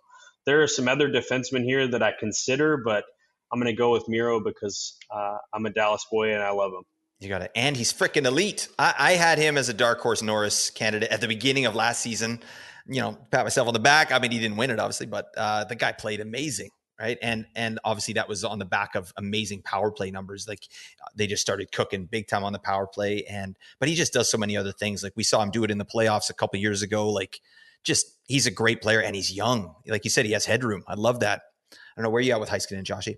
there are some other defensemen here that I consider, but I'm going to go with Miro because uh, I'm a Dallas boy and I love him. You got it. And he's freaking elite. I, I, had him as a dark horse Norris candidate at the beginning of last season you know, pat myself on the back. I mean, he didn't win it, obviously, but uh, the guy played amazing, right? And and obviously that was on the back of amazing power play numbers. Like they just started cooking big time on the power play, and but he just does so many other things. Like we saw him do it in the playoffs a couple years ago. Like just he's a great player, and he's young. Like you said, he has headroom. I love that. I don't know where you at with Heiskanen and Joshy.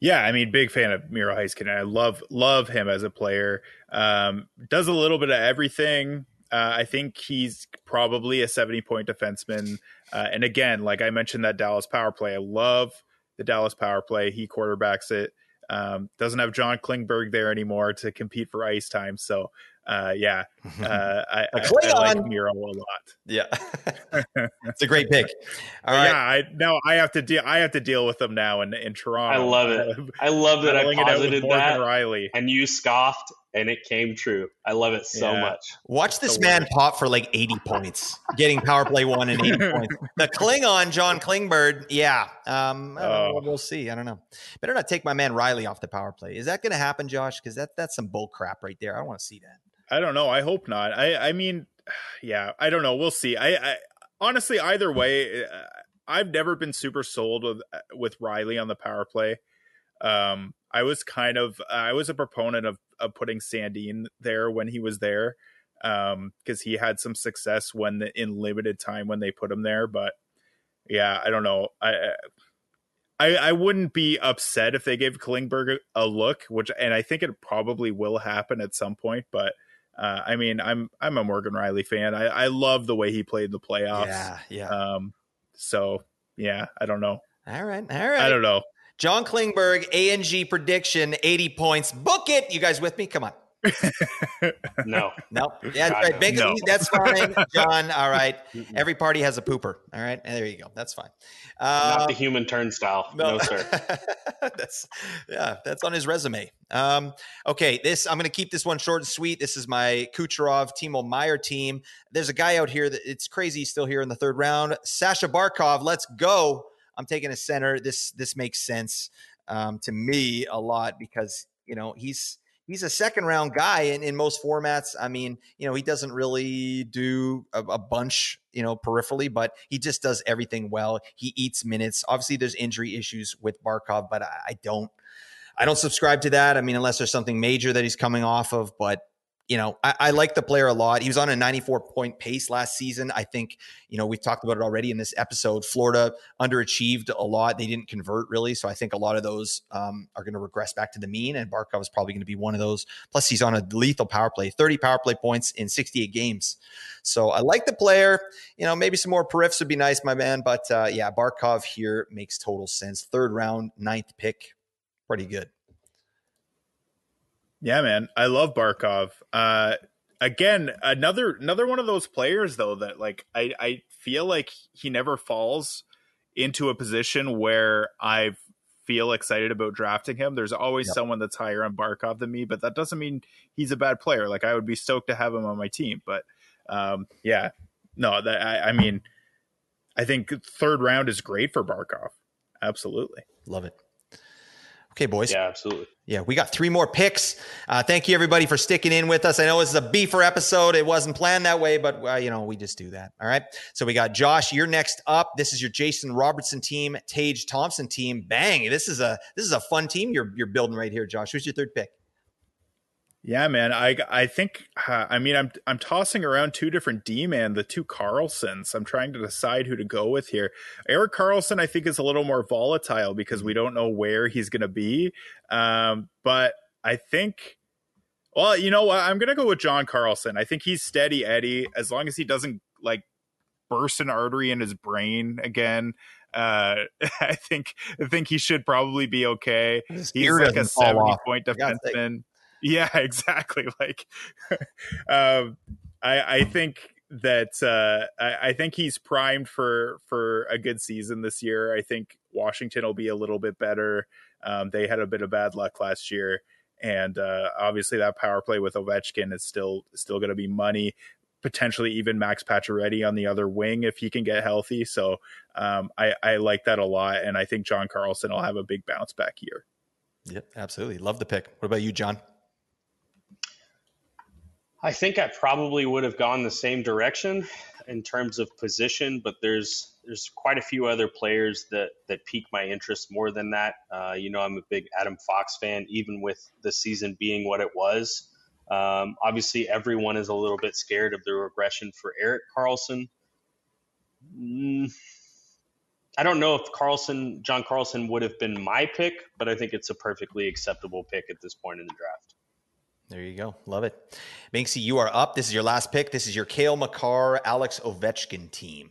Yeah, I mean, big fan of Miro Heiskanen. I love love him as a player. Um, does a little bit of everything. Uh, I think he's probably a 70 point defenseman. Uh, and again, like I mentioned, that Dallas power play, I love the Dallas power play. He quarterbacks it. Um, doesn't have John Klingberg there anymore to compete for ice time. So, uh, yeah, (laughs) uh, I, I, I, like Miro a lot. Yeah, (laughs) it's a great pick. All right, yeah. I now I have to deal. I have to deal with them now in in Toronto. I love it. (laughs) I love that I posited that, Rielly. and you scoffed, and it came true. I love it so yeah. much. Watch this man pop for like 80 (laughs) points, getting power play one and 80 points. The (laughs) Klingon, John Klingberg, yeah. Um, oh. we'll see. I don't know. Better not take my man Rielly off the power play. Is that going to happen, Josh? Because that that's some bull crap right there. I don't want to see that. I don't know. I hope not. I I mean, (sighs) yeah, I don't know. We'll see. I I honestly, either way, uh, I've never been super sold with uh, with Rielly on the power play. Um, I was kind of I was a proponent of of putting Sandin there when he was there um because he had some success when the, in limited time when they put him there but yeah i don't know i i i wouldn't be upset if they gave klingberg a, a look which and i think it probably will happen at some point but uh, I mean, I'm I'm a Morgan Rielly fan. I, I love the way he played the playoffs. Yeah, yeah. Um, so yeah, I don't know. All right, all right. I don't know. John Klingberg, ANG prediction, 80 points. Book it. You guys with me? Come on. (laughs) No. No. Yeah, that's right. No. That's fine, (laughs) John. All right. Every party has a pooper. All right. And there you go. That's fine. Not Uh, the human turnstile. No, sir. (laughs) that's yeah, that's on his resume. Um, okay, this I'm gonna keep this one short and sweet. This is my Kucherov Timo Meier team. There's a guy out here that it's crazy he's still here in the third round. Sasha Barkov, let's go. I'm taking a center. This this makes sense um, to me a lot because you know he's he's a second round guy in, in most formats. I mean, you know, he doesn't really do a, a bunch, you know, peripherally, but he just does everything well. He eats minutes. Obviously, there's injury issues with Barkov, but I, I don't I don't subscribe to that. I mean, unless there's something major that he's coming off of, but you know, I, I like the player a lot. He was on a 94 point pace last season. I think, you know, we've talked about it already in this episode. Florida underachieved a lot. They didn't convert really. So I think a lot of those um, are going to regress back to the mean. And Barkov is probably going to be one of those. Plus, he's on a lethal power play, 30 power play points in 68 games. So I like the player. You know, maybe some more periffs would be nice, my man. But uh, yeah, Barkov here makes total sense. Third round, ninth pick. Pretty good. Yeah, man, I love Barkov. Uh, again, another another one of those players though that like I I feel like he never falls into a position where I feel excited about drafting him. There's always Yep. someone that's higher on Barkov than me, but that doesn't mean he's a bad player. Like I would be stoked to have him on my team, but um, yeah, no, that I, I mean, I think third round is great for Barkov. Absolutely. Love it. Okay, boys. Yeah, absolutely. Yeah, we got three more picks. Uh, thank you everybody for sticking in with us. I know this is a beefer episode. It wasn't planned that way, but uh, you know we just do that. All right. So we got Josh. You're next up. This is your Jason Robertson team, Tage Thompson team. Bang! This is a this is a fun team you're you're building right here, Josh. Who's your third pick? Yeah, man. I I think uh, I mean I'm I'm tossing around two different D man, the two Carlsons. I'm trying to decide who to go with here. Erik Karlsson, I think, is a little more volatile because we don't know where he's going to be. Um, but I think, well, you know what? I'm going to go with John Carlson. I think he's steady Eddie as long as he doesn't like burst an artery in his brain again. Uh, (laughs) I think I think he should probably be okay. His He's like a doesn't fall 70 off. point For God's sake. defenseman. Yeah, (laughs) exactly. Like, (laughs) um, I I think that uh, I, I think he's primed for for a good season this year. I think Washington will be a little bit better. Um, they had a bit of bad luck last year, and uh, obviously that power play with Ovechkin is still still going to be money. Potentially even Max Pacioretty on the other wing if he can get healthy. So um, I, I like that a lot, and I think John Carlson will have a big bounce back year. Yep, absolutely. Love the pick. What about you, John? I think I probably would have gone the same direction in terms of position, but there's there's quite a few other players that that pique my interest more than that. Uh, you know, I'm a big Adam Fox fan, even with the season being what it was. Um, obviously, everyone is a little bit scared of the regression for Erik Karlsson. Mm, I don't know if Carlson, John Carlson, would have been my pick, but I think it's a perfectly acceptable pick at this point in the draft. There you go. Love it. Binksy, you are up. This is your last pick. This is your Cale Makar, Alex Ovechkin team.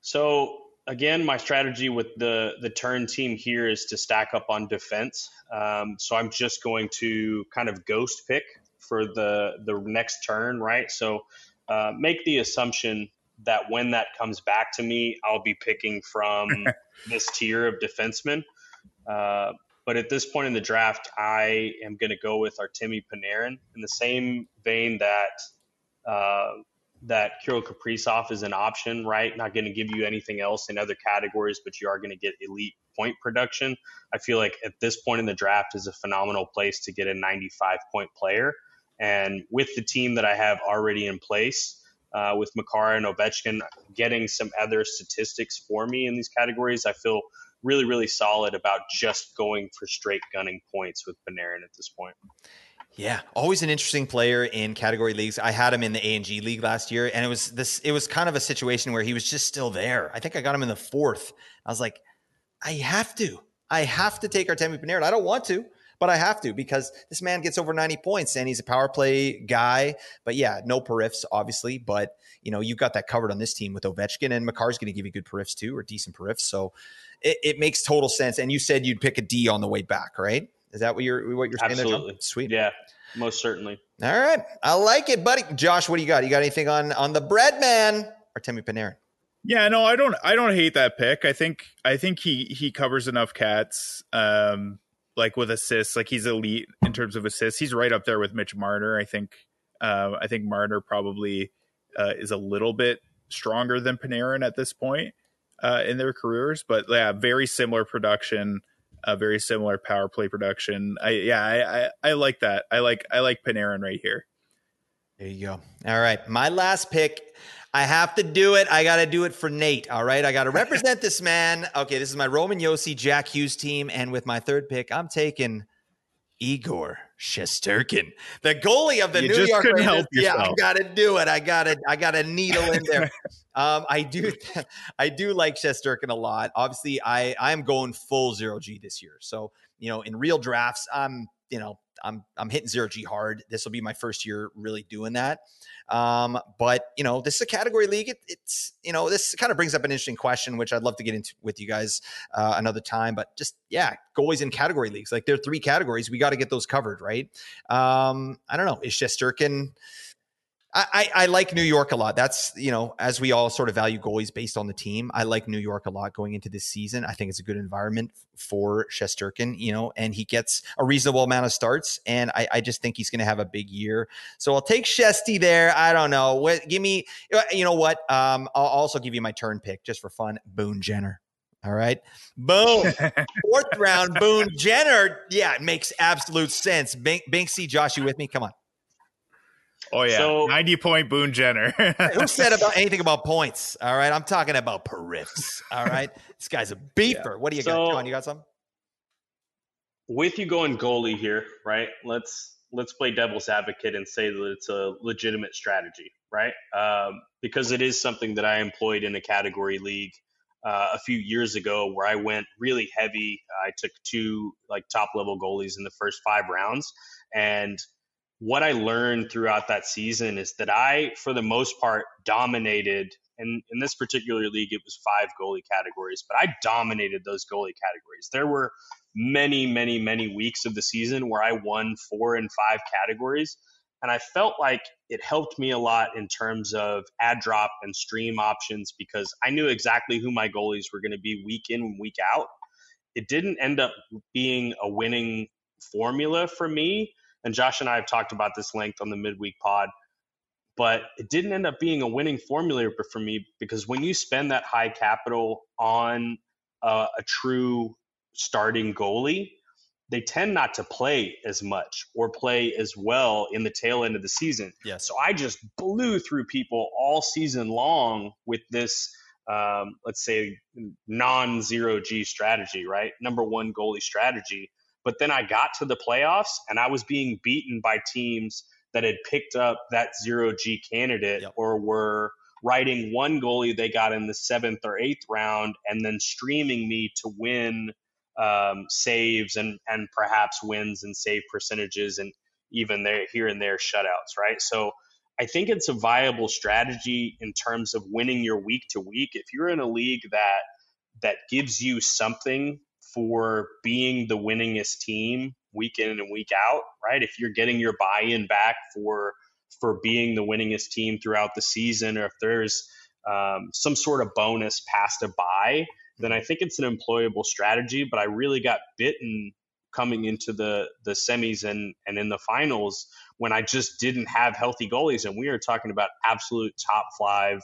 So again, my strategy with the the turn team here is to stack up on defense. Um, so I'm just going to kind of ghost pick for the the next turn, right? So uh, make the assumption that when that comes back to me, I'll be picking from (laughs) this tier of defensemen. Uh, but at this point in the draft, I am going to go with Artemi Panarin in the same vein that uh, that Kirill Kaprizov is an option, right? Not going to give you anything else in other categories, but you are going to get elite point production. I feel like at this point in the draft is a phenomenal place to get a 95 point player. And with the team that I have already in place, uh, with Makar and Ovechkin getting some other statistics for me in these categories, I feel really, really solid about just going for straight gunning points with Panarin at this point. Yeah, always an interesting player in category leagues. I had him in the A and G league last year, and it was this. It was kind of a situation where he was just still there. I think I got him in the fourth. I was like, I have to, I have to take Artemi Panarin. I don't want to, but I have to because this man gets over ninety points and he's a power play guy. But yeah, no periffs, obviously. But you know, you've got that covered on this team with Ovechkin, and Makar's going to give you good periffs too, or decent periffs. So it, it makes total sense. And you said you'd pick a D on the way back, right? Is that what you're what you're saying? Absolutely. There, Sweet. Yeah, most certainly. All right. I like it, buddy. Josh, what do you got? You got anything on on the bread man? Artemi Panarin. Yeah, no, I don't I don't hate that pick. I think I think he he covers enough cats. Um like with assists, like he's elite in terms of assists. He's right up there with Mitch Marner. I think uh, I think Marner probably uh, is a little bit stronger than Panarin at this point uh, in their careers, but yeah, very similar production a very similar power play production. I yeah, I, I, I like that. I like I like Panarin right here. There you go. All right, my last pick. I have to do it. I got to do it for Nate. All right, I got to represent this man. Okay, this is my Roman Josi Jack Hughes team, and with my third pick, I'm taking Igor Shesterkin, the goalie of the you New York Rangers. Yeah, I got to do it. I got to. I got a needle in there. (laughs) um, I do. I do like Shesterkin a lot. Obviously, I I am going full zero G this year. So you know, in real drafts, I'm you know I'm I'm hitting zero G hard. This will be my first year really doing that. Um, but you know, this is a category league. It, it's you know, this kind of brings up an interesting question, which I'd love to get into with you guys uh, another time. But just yeah, goalies in category leagues, like there are three categories. We got to get those covered, right? Um, I don't know. Is Shesterkin? I, I, like New York a lot. That's, you know, as we all sort of value goalies based on the team, I like New York a lot going into this season. I think it's a good environment for Shesterkin, you know, and he gets a reasonable amount of starts. And I, I just think he's going to have a big year. So I'll take Shesty there. I don't know. What, give me, uh, you know what? Um, I'll also give you my turn pick just for fun. Boone Jenner. All right. Boom. (laughs) Fourth round, Boone Jenner. Yeah, it makes absolute sense. Bank, Binksy, Josh, you with me? Come on. Oh yeah, so, ninety point Boone Jenner. who (laughs) said about anything about points? All right, I'm talking about periffs. All right, this guy's a beeper. (laughs) Yeah. What do you so, got, John? You got some? With you going goalie here, right? Let's let's play devil's advocate and say that it's a legitimate strategy, right? Um, because it is something that I employed in a category league uh, a few years ago, where I went really heavy. I took two like top level goalies in the first five rounds, and what I learned throughout that season is that I, for the most part, dominated. And in this particular league, it was five goalie categories, but I dominated those goalie categories. There were many, many, many weeks of the season where I won four and five categories. And I felt like it helped me a lot in terms of ad drop and stream options because I knew exactly who my goalies were going to be week in and week out. It didn't end up being a winning formula for me and Josh and I have talked about this length on the midweek pod, but it didn't end up being a winning formula for me because when you spend that high capital on a true starting goalie, they tend not to play as much or play as well in the tail end of the season. Yes. So I just blew through people all season long with this, um, let's say, non zero G strategy, right? Number one goalie strategy. But then I got to the playoffs and I was being beaten by teams that had picked up that zero G candidate yep. or were writing one goalie they got in the seventh or eighth round and then streaming me to win um, saves and and perhaps wins and save percentages and even there here and there shutouts, right? So I think it's a viable strategy in terms of winning your week to week. If you're in a league that that gives you something for being the winningest team week in and week out, right? If you're getting your buy-in back for for being the winningest team throughout the season, or if there's um, some sort of bonus past a buy, then I think it's an employable strategy. But I really got bitten coming into the the semis and and in the finals when I just didn't have healthy goalies, and we are talking about absolute top five,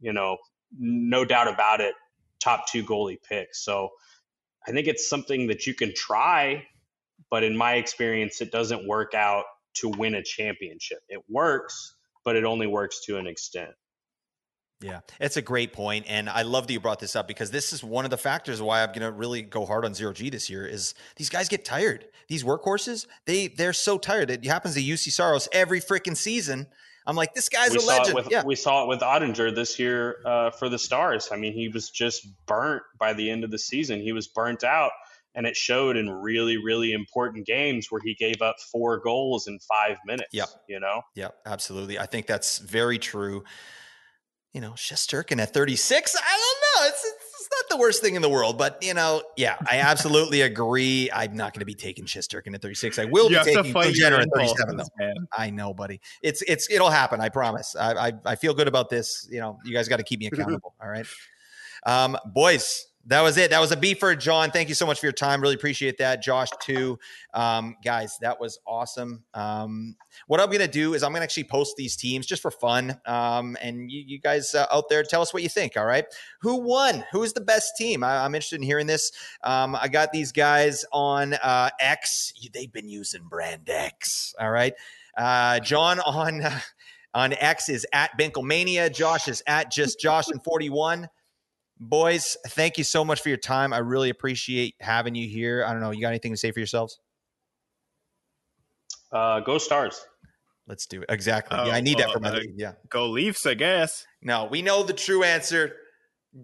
you know, no doubt about it, top two goalie picks. So I think it's something that you can try, but in my experience, it doesn't work out to win a championship. It works, but it only works to an extent. Yeah, it's a great point, and I love that you brought this up because this is one of the factors why I'm going to really go hard on zero G this year. Is these guys get tired? These workhorses, they they're so tired. It happens to Juuse Saros every freaking season. I'm like, this guy's we a legend. It with, yeah, we saw it with Oettinger this year uh, for the Stars. I mean, he was just burnt by the end of the season. He was burnt out, and it showed in really, really important games where he gave up four goals in five minutes. Yep. You know. yeah, absolutely. I think that's very true. You know, Shesterkin at 36. I don't know. It's not the worst thing in the world, but you know, yeah, I absolutely agree. I'm not going to be taking Shesterkin at 36. I will You be taking Jenner at 37 though. man. I know, buddy. It's it's it'll happen. I promise. I I, I feel good about this. You know, you guys got to keep me (laughs) accountable. all right, um, boys. That was it. That was a for John. Thank you so much for your time. Really appreciate that, Josh. Too, um, guys. That was awesome. Um, what I'm going to do is I'm going to actually post these teams just for fun. Um, and you, you guys uh, out there, tell us what you think. All right, who won? Who is the best team? I, I'm interested in hearing this. Um, I got these guys on uh, X. They've been using brand X. All right. Uh, John on (laughs) on X is at Binklemania. Josh is at just Josh and 41. Boys, thank you so much for your time. I really appreciate having you here. I don't know. You got anything to say for yourselves? Uh, go Stars. Let's do it. Exactly. Oh, yeah, I need that for my uh, league. Yeah. Go Leafs, I guess. No, we know the true answer.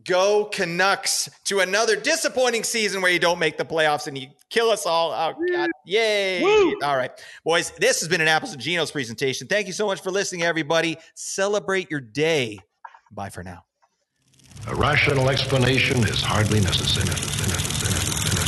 Go Canucks to another disappointing season where you don't make the playoffs and you kill us all. Oh, God. Yay. Woo. All right. Boys, this has been an Apples and Ginos presentation. Thank you so much for listening, everybody. Celebrate your day. Bye for now. A rational explanation is hardly necessary. necessary, necessary, necessary.